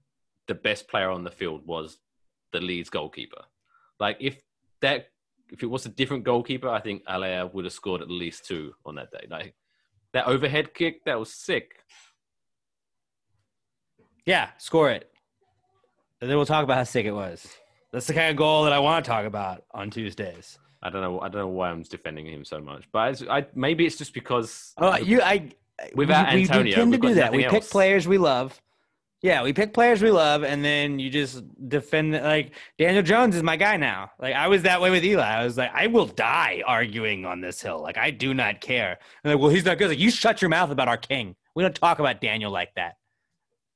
the best player on the field was the Leeds goalkeeper. Like if that if it was a different goalkeeper, I think Haller would have scored at least two on that day. Like that overhead kick, that was sick. Yeah, score it. And then we'll talk about how sick it was. That's the kind of goal that I want to talk about on Tuesdays. I don't know. I don't know why I'm defending him so much, but it's, I maybe it's just because Oh, you, I. Without we, Antonio, we tend to do that. We pick else. players we love. Yeah, we pick players we love, and then you just defend. Like Daniel Jones is my guy now. Like I was that way with Eli. I was like, I will die arguing on this hill. Like I do not care. And like, well, he's not good. Like you shut your mouth about our king. We don't talk about Daniel like that.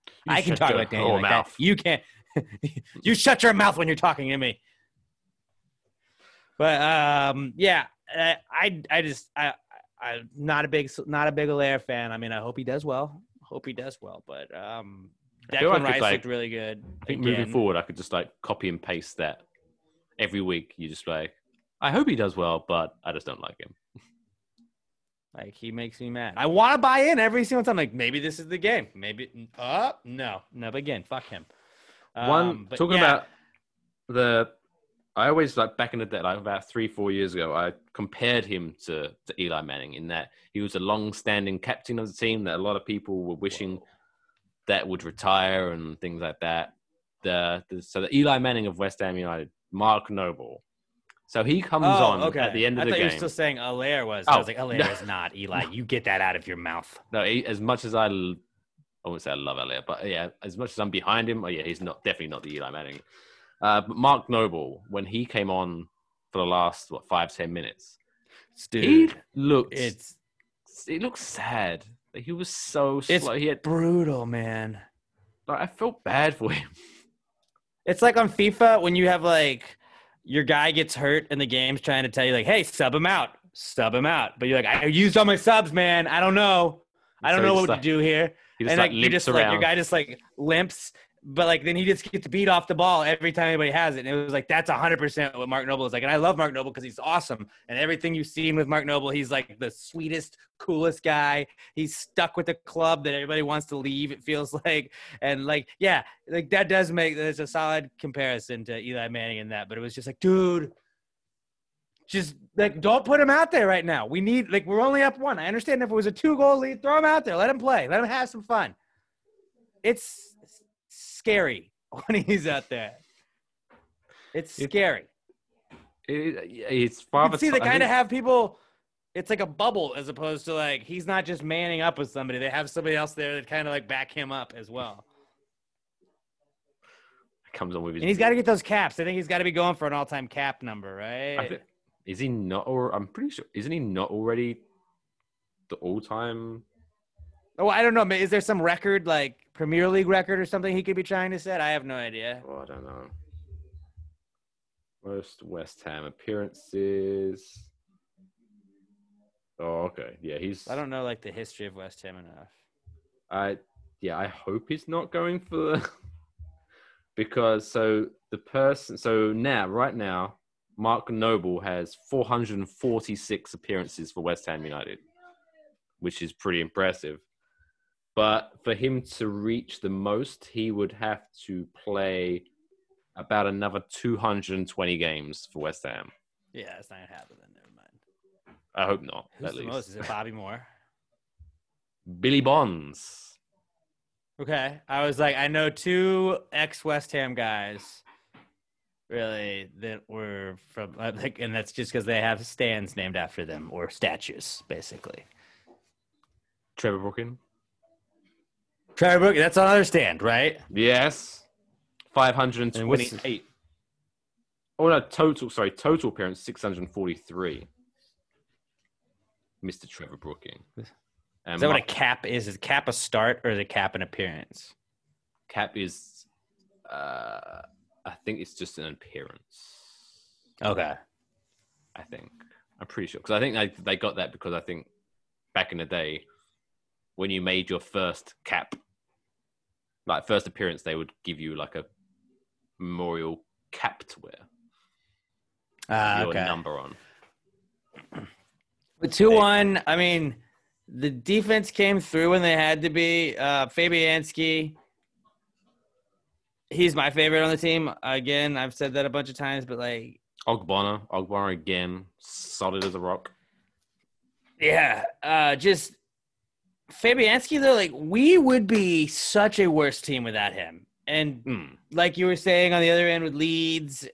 You I can talk about Daniel like mouth. that. You can't. you shut your mouth when you're talking to me. But um, yeah, I I, I just I. I'm not a big not a big Haller fan. I mean, I hope he does well. Hope he does well. But um, Declan like Rice like- looked really good. I think again. moving forward, I could just like copy and paste that every week. You just like, I hope he does well, but I just don't like him. Like he makes me mad. I want to buy in every single time. Like maybe this is the game. Maybe uh no no. But again, fuck him. One Um, but talking yeah, about the, I always like back in the day, like about three four years ago, I compared him to to Eli Manning in that he was a long-standing captain of the team that a lot of people were wishing that would retire and things like that. The, the so the Eli Manning of West Ham United, Mark Noble. So he comes Oh, on okay. at the end of I the thought you were still saying Haller was. I Oh, was like, Haller no. is not Eli. You get that out of your mouth. No, he, as much as I won't say I love Elliot, but yeah, as much as I'm behind him, oh yeah, he's not definitely not the Eli Manning. Uh, but Mark Noble, when he came on for the last what five ten minutes, Dude, he looked it's it looks sad. Like, he was so It's slow. He had, brutal, man. like, I felt bad for him. It's like on FIFA when you have like your guy gets hurt in the game's trying to tell you like, hey, sub him out, sub him out. But you're like, I used all my subs, man. I don't know. I don't So know what just, to do here. He and like like you just around. like your guy just like limps, but like then he just gets beat off the ball every time anybody has it. And it was like that's hundred percent what Mark Noble is like. And I love Mark Noble because he's awesome. And everything you've seen with Mark Noble, he's like the sweetest, coolest guy. He's stuck with a club that everybody wants to leave. It feels like, and like yeah, like that does make there's a solid comparison to Eli Manning in that. But it was just like, dude. Just like don't put him out there right now. We need like we're only up one. I understand if it was a two goal lead, throw him out there. Let him play. Let him have some fun. It's scary when he's out there. It's It- scary. It- it's You see they kind of have people. It's like a bubble as opposed to like he's not just manning up with somebody. They have somebody else there that kind of like back him up as well. comes on with his. And he's got to get those caps. I think he's got to be going for an all-time cap number, right? I thi- is he not? Or I'm pretty sure. Isn't he not already the all-time? oh, I don't know. Is there some record like Premier League record or something he could be trying to set? I have no idea. Oh, I don't know. Most West Ham appearances. Oh, okay. Yeah, he's. I don't know like the history of West Ham enough. I yeah, I hope he's not going for the because so the person so now right now Mark Noble has 446 appearances for West Ham United, which is pretty impressive. But for him to reach the most, he would have to play about another 220 games for West Ham. Yeah, it's not gonna happen. Then never mind. I hope not. Who's at the least most? Is it Bobby Moore? Billy Bonds. Okay, I was like, I know two ex West Ham guys, really that were from uh, like, and that's just because they have stands named after them or statues, basically. Trevor Brookin. Trevor Brook, that's another stand, right? Yes. 528. Oh no, total. Sorry, total appearance six hundred and forty-three. Mr. Trevor Brooking. And Is that what a cap is? Is cap a start or is a cap an appearance? cap is? Uh, I think it's just an appearance. Okay. I think I'm pretty sure because I think they they got that because I think back in the day when you made your first cap, like first appearance, they would give you like a memorial cap to wear, Ah, your okay. number on. But two one. I mean, the defense came through when they had to be. Uh, Fabianski. He's my favorite on the team. Again, I've said that a bunch of times, but like, Ogbonna, Ogbonna again, solid as a rock. yeah, uh, just Fabianski though. Like, we would be such a worse team without him. And Hmm. like you were saying on the other end with Leeds,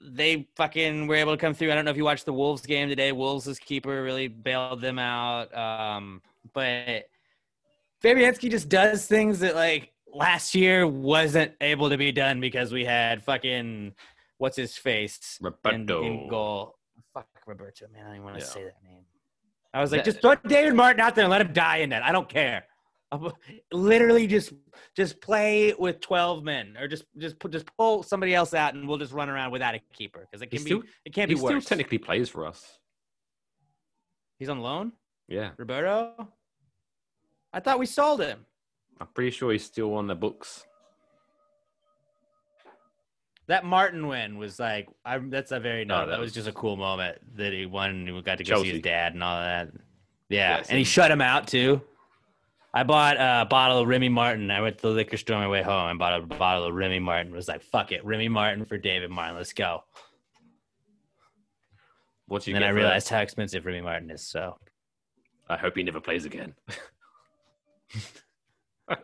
they fucking were able to come through. I don't know if you watched the Wolves game today. Wolves' keeper really bailed them out. Um, but Fabianski just does things that like last year wasn't able to be done because we had fucking what's his face in, Roberto. in goal. Fuck Roberto, man. I don't even want to Yeah. say that name. I was like, That- just throw David Martin out there and let him die in that. I don't care. I'll- Literally, just just play with twelve men, or just just just pull somebody else out, and we'll just run around without a keeper because it can still, be it can't be worse. he still technically plays for us. He's on loan, Yeah, Roberto. I thought we sold him. I'm pretty sure he's still on the books. That Martin win was like, I, that's a very oh, no. Oh, that, that was, was- just a cool moment that he won and we got to go see his dad and all that. Yeah, Yes, and he shut him out too. I bought a bottle of Remy Martin. I went to the liquor store on my way home and bought a bottle of Remy Martin. Was like, fuck it, Remy Martin for David Martin. Let's go. What you And then I realized how expensive Remy Martin is. So? I hope he never plays again.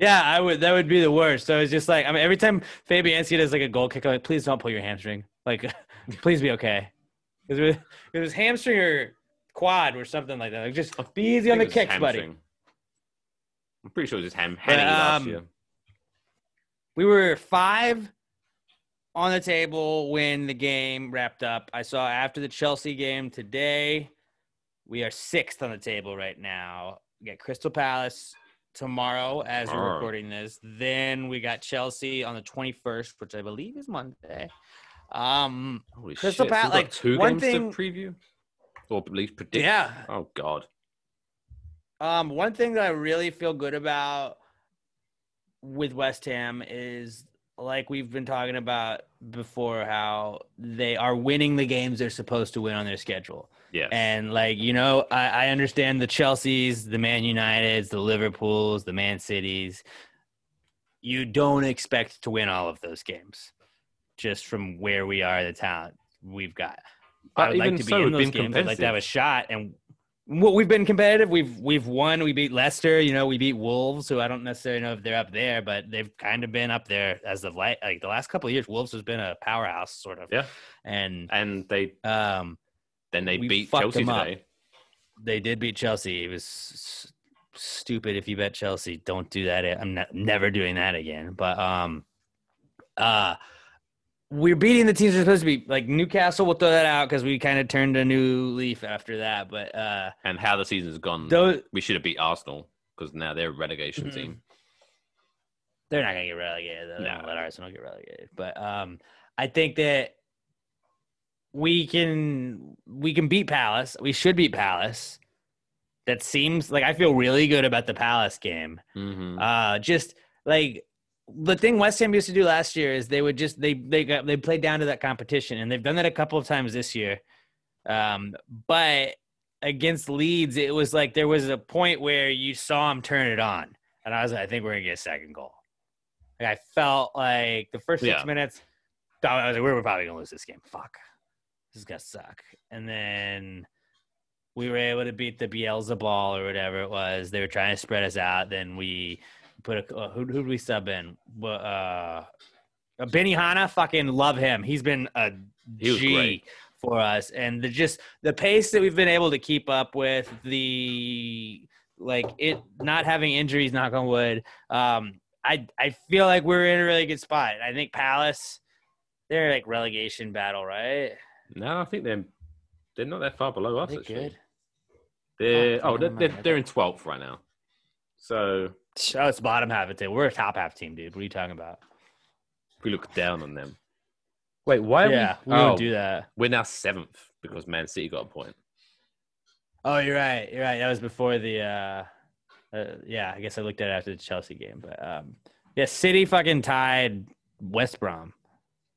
yeah, I would. That would be the worst. So it's just like, I mean, every time Fabianski does like a goal kick, I'm like, please don't pull your hamstring. Like, please be okay. Because it, was- it was hamstring or quad or something like that. Like, just be easy on the think it was kicks, buddy. I'm pretty sure it was just ham last um, year. We were five on the table when the game wrapped up. I saw after the Chelsea game today, we are sixth on the table right now. We got Crystal Palace tomorrow as we're recording this. Then we got Chelsea on the 21st, which I believe is Monday. Um, Holy Crystal shit! so Pal- we've got like, two one games thing- to preview, or at least predict. yeah. Oh God. Um, one thing that I really feel good about with West Ham is like we've been talking about before, how they are winning the games they're supposed to win on their schedule. Yes. And like, you know, I, I understand the Chelseas, the Man Uniteds, the Liverpools, the Man Cities. You don't expect to win all of those games just from where we are, the talent we've got. I But would like to be so, in those games. I'd like to have a shot. And well, we've been competitive. We've we've won. We beat Leicester. You know, we beat Wolves, who I don't necessarily know if they're up there, but they've kind of been up there as of late. Like the last couple of years, Wolves has been a powerhouse, sort of. Yeah. And and they um, then they We beat Chelsea up. today. they did beat Chelsea. It was s- stupid if you bet Chelsea. Don't do that. I'm not, never doing that again. But um, uh, we're beating the teams we're supposed to be. Like Newcastle, we'll throw that out because we kind of turned a new leaf after that. But uh, And how the season's gone, those we should have beat Arsenal because now they're a relegation Mhm. team. they're not gonna get relegated. Though. They're No. gonna let Arsenal get relegated. But um, I think that we can we can beat Palace. We should beat Palace. That seems like I feel really good about the Palace game. Mm-hmm. Uh, just like the thing West Ham used to do last year is they would just they they got they played down to that competition, and they've done that a couple of times this year. Um, but against Leeds, it was like there was a point where you saw them turn it on, and I was like, I think we're gonna get a second goal. Like I felt like the first six Yeah. minutes, I was like, we're probably gonna lose this game. Fuck, this is gonna suck. And then we were able to beat the Bielsa ball or whatever it was. They were trying to spread us out. Then we put a uh, who who did we sub in? Uh, uh, Benny Hanna, fucking love him. He's been a He G for us, and the just the pace that we've been able to keep up with the like it not having injuries, knock on wood. Um, I I feel like we're in a really good spot. I think Palace They're like relegation battle, right? No, I think they're they're not that far below us. they actually. good? They're Oh, they're, they're, they're in twelfth right now. So Oh, it's bottom half of the table. We're a top half team, dude. What are you talking about? we look down on them. Wait, why? Are yeah, we, we oh, don't do that. we're now seventh because Man City got a point. Oh, you're right. You're right. That was before the. uh uh, yeah, I guess I looked at it after the Chelsea game, but um, yeah, City fucking tied West Brom.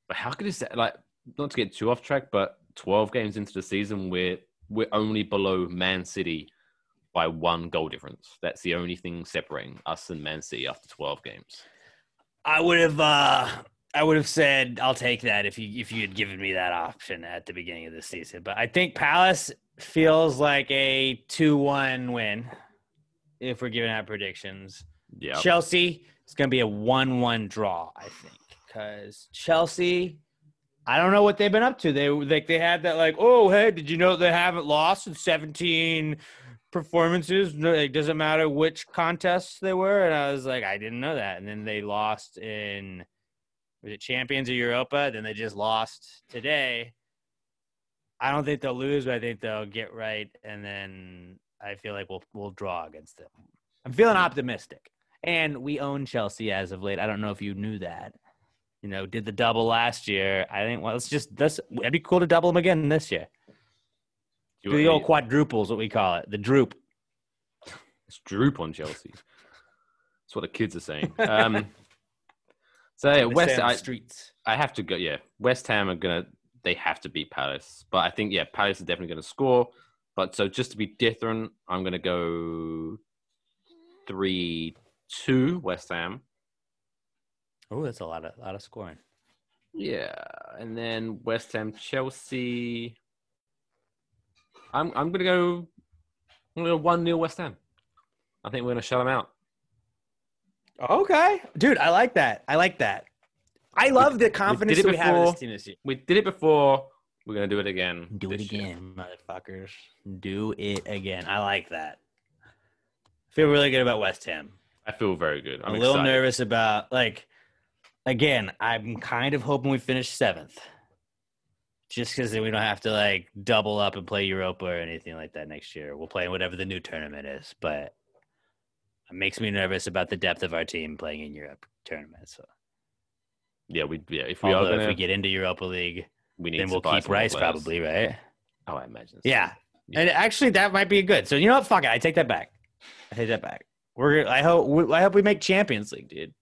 But how could it say like not to get too off track, but twelve games into the season, we're we're only below Man City by one goal difference. That's the only thing separating us and Man City after twelve games. I would have. uh I would have said I'll take that if you if you had given me that option at the beginning of the season. But I think Palace feels like a two-one win if we're giving out predictions. Yeah, Chelsea is going to be a one-one draw, I think, because Chelsea. I don't know what they've been up to. They like they had that like, oh hey, did you know they haven't lost in 17 performances? No, it doesn't matter which contests they were, and I was like, I didn't know that. And then they lost in was it Champions of Europa? Then they just lost today. I don't think they'll lose, but I think they'll get right, and then I feel like we'll we'll draw against them. I'm feeling optimistic, and we own Chelsea as of late. I don't know if you knew that. You know, did the double last year. I think well, let's just let's it'd be cool to double them again this year. Do the old quadruples, what we call it, the droop. It's droop on Chelsea. That's what the kids are saying. Um, so yeah, West. stay on the I, streets. I have to go. Yeah, West Ham are gonna. They have to beat Palace, but I think yeah, Palace is definitely gonna score. But so just to be different, I'm gonna go three two West Ham. Oh, that's a lot of lot of scoring. Yeah, and then West Ham Chelsea. I'm I'm gonna go. I'm gonna go one 0 West Ham. I think we're gonna shut them out. Okay, dude, I like that. I like that. I love the confidence it that we have in this team this year. We did it before. We're gonna do it again. Do it this year. again, motherfuckers. Do it again. I like that. I feel really good about West Ham. I feel very good. I'm I'm a little excited. nervous about like again, I'm kind of hoping we finish seventh. Just because then we don't have to like double up and play Europa or anything like that next year. We'll play in whatever the new tournament is. But it makes me nervous about the depth of our team playing in Europe tournaments. So Yeah, we yeah. If we although gonna, if we get into Europa League, we need then to we'll keep Rice players. probably, right? Oh, I imagine. so. Yeah. Yeah. And actually, that might be good. So you know what? Fuck it. I take that back. I take that back. We're. I hope. I hope we make Champions League, dude.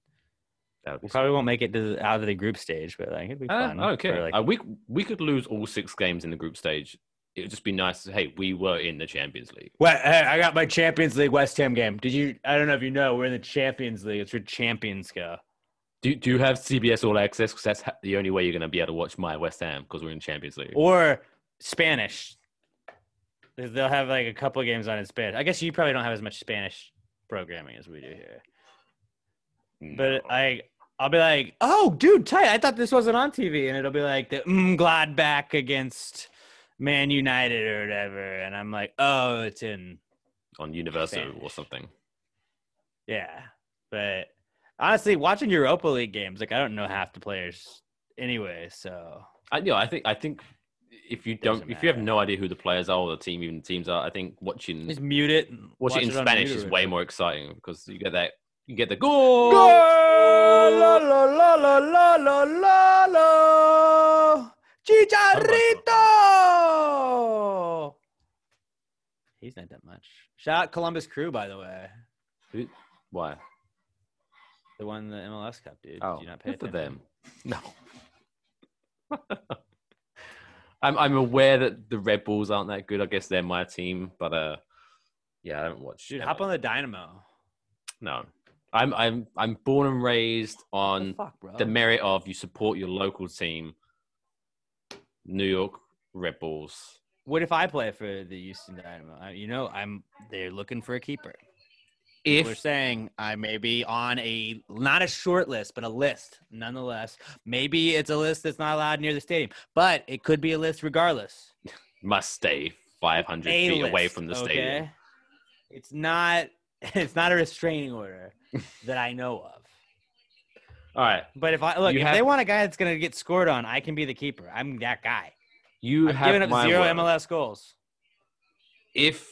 That would be We probably won't make it to the, out of the group stage, but like it'd be Uh, fun. okay. like- uh, we we could lose all six games in the group stage. It would just be nice. To, hey, we were in the Champions League. Well, hey, I got my Champions League West Ham game. Did you? I don't know if you know. We're in the Champions League. It's where champions go. Do do you have CBS All Access? Because that's ha- the only way you're going to be able to watch my West Ham because we're in Champions League. Or Spanish. They'll have like a couple of games on in Spanish. I guess you probably don't have as much Spanish programming as we do here. But I, I'll be like, oh, dude, tight. I thought this wasn't on TV, and it'll be like the mm, Gladbach against Man United or whatever, and I'm like, oh, it's in, on Universal or something. yeah. But honestly, watching Europa League games, like I don't know half the players anyway, so I you know, I think I think if you don't, if you have no idea who the players are or the team, even the teams are, I think watching just mute it. And watch it in on Spanish is way more exciting because you get that you get the goal. Gol! La la la la la la la la. Chicharito. He's not that much. Shout out Columbus Crew, by the way. Who- Why? They won the MLS Cup, dude. Oh, Did you not pay for attention? them. No. I'm I'm aware that the Red Bulls aren't that good. I guess they're my team, but uh, yeah, I don't watch. Dude, MLS. hop on the Dynamo. No, I'm I'm I'm born and raised on the fuck, the merit of you support your local team, New York Red Bulls. what if I play for the Houston Dynamo? You know, I'm. They're looking for a keeper. If We're saying I may be on a not a short list, but a list nonetheless. Maybe it's a list that's not allowed near the stadium, but it could be a list regardless. must stay 500 A feet away from the okay? stadium. It's not. It's not a restraining order that I know of. All right, But if I look, You if have- they want a guy that's gonna get scored on, I can be the keeper. I'm that guy. you I'm have giving up zero word. MLS goals. If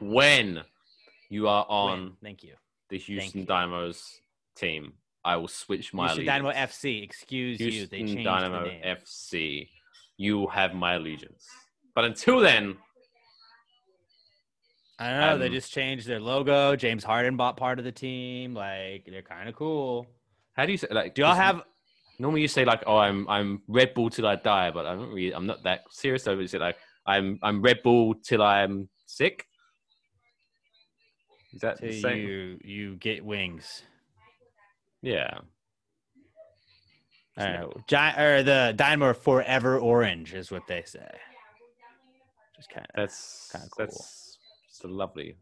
when you are on Win. Thank you. the Houston you. Dynamos team, I will switch my Houston Dynamo. FC. Excuse you. They Houston changed Dynamo the. FC. You have my allegiance. But until then, I don't know. they Um, just changed their logo. James Harden bought part of the team. Like they're kind of cool. how do you say like? Do y'all have? Normally you say like, "Oh, I'm I'm Red Bull till I die," but I'm not really. I'm not that serious. So is it like I'm I'm Red Bull till I'm sick? Is that the same? you you get wings. Yeah. I don't know. Gi- or the Dynamo forever orange is what they say. Just kind of. That's Kinda cool. That's a lovely.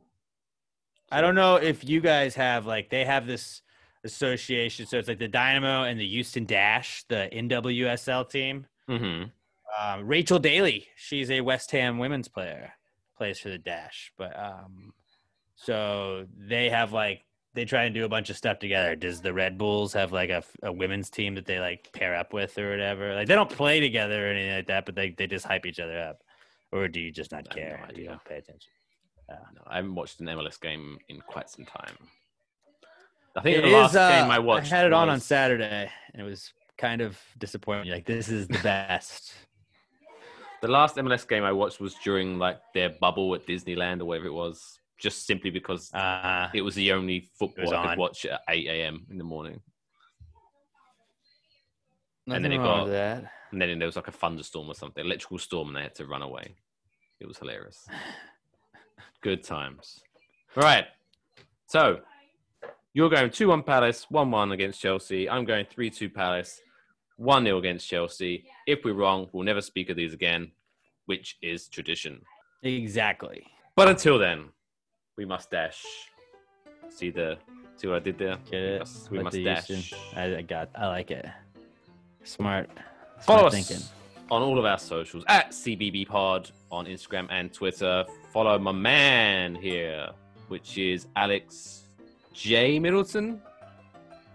I don't know if you guys have like they have this association. So it's like the Dynamo and the Houston Dash, the NWSL team. hmm Um, Rachel Daly, she's a West Ham women's player, plays for the Dash. But um, so they have like they try and do a bunch of stuff together. Does the Red Bulls have like a, a women's team that they like pair up with or whatever? Like they don't play together or anything like that, but they they just hype each other up. Or do you just not have no care? you don't pay attention. No, I haven't watched an MLS game in quite some time. I think It the last is, uh, game I watched. I had it on on Saturday, and it was kind of disappointing. Like this is the best. The last MLS game I watched was during like their bubble at Disneyland or whatever it was, just simply because Uh, it was the only football I on. could watch at 8 a.m. in the morning. nothing then it got- that. And then there was like a thunderstorm or something, electrical storm, and they had to run away. It was hilarious. Good times. All right. So you're going 2 1 Palace, 1 1 against Chelsea. I'm going 3 2 Palace, 1 0 against Chelsea. If we're wrong, we'll never speak of these again, which is tradition. Exactly. But until then, we must dash. See the see what I did there? Get We it? must, we must dash. I, I got. I like it. Smart. Follow Smart us thinking. On all of our socials at CBB Pod on Instagram and Twitter. Follow my man here, which is Alex J Middleton.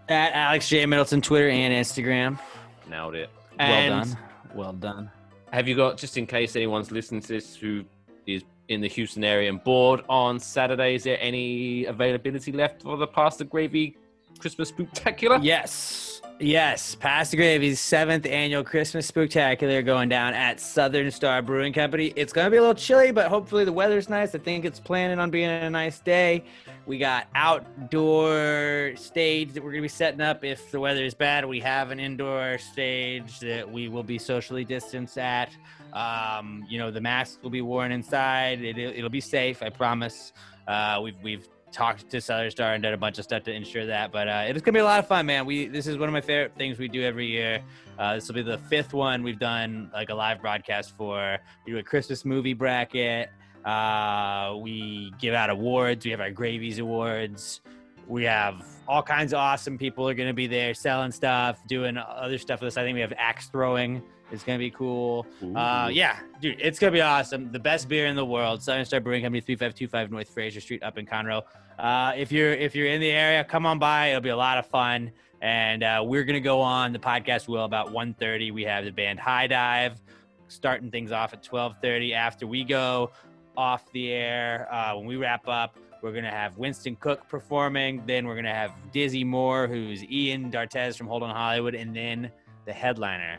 At Alex J Middleton, Twitter and Instagram. Nailed it. Well And done. Well done. Have you got just in case anyone's listening to this who is in the Houston area and bored on Saturday? Is there any availability left for the Pasta Gravy Christmas Spectacular? Yes. Yes. Pasta Gravy's seventh annual Christmas Spectacular going down at Southern Star Brewing Company. It's going to be a little chilly, but hopefully the weather's nice. I think it's planning on being a nice day. We got outdoor stage that we're going to be setting up. If the weather is bad, we have an indoor stage that we will be socially distanced at. Um, you know, the masks will be worn inside. It, it'll be safe, I promise. Uh, we've we've talked to Southern Star and did a bunch of stuff to ensure that. But uh, it's gonna be a lot of fun, man. We this is one of my favorite things we do every year. Uh, this will be the fifth one we've done like a live broadcast for. We do a Christmas movie bracket. Uh, we give out awards. We have our Gravies Awards. We have all kinds of awesome people are going to be there selling stuff, doing other stuff with us. I think we have axe throwing. It's going to be cool. Uh, yeah, dude, it's gonna be awesome. The best beer in the world, Southern Star Brewing Company, three five two five North Frazier Street, up in Conroe. Uh, if you're if you're in the area, come on by. It'll be a lot of fun. And uh, we're gonna go on the podcast. Will about 1.30. We have the band High Dive starting things off at twelve thirty. After we go off the air, uh, when we wrap up, we're gonna have Winston Cook performing. Then we're gonna have Dizzy Moore, who's Ian Dartez from Hold on Hollywood, and then the headliner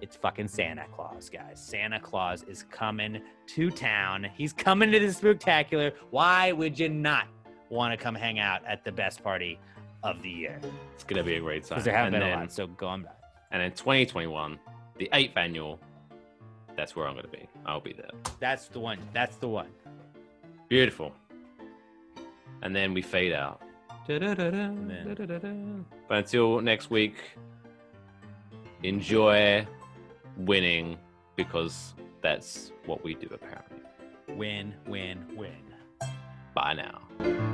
it's fucking Santa Claus, guys. Santa Claus is coming to town. He's coming to the spectacular. Why would you not want to come hang out at the best party of the year? It's gonna be a great time. Because there haven't and been then, a lot. So go on back. And in 2021, the eighth annual, that's where I'm gonna be. I'll be there. That's the one. That's the one. Beautiful. And then we fade out. then- But until next week, enjoy winning because that's what we do apparently. Win, win, win. Bye now.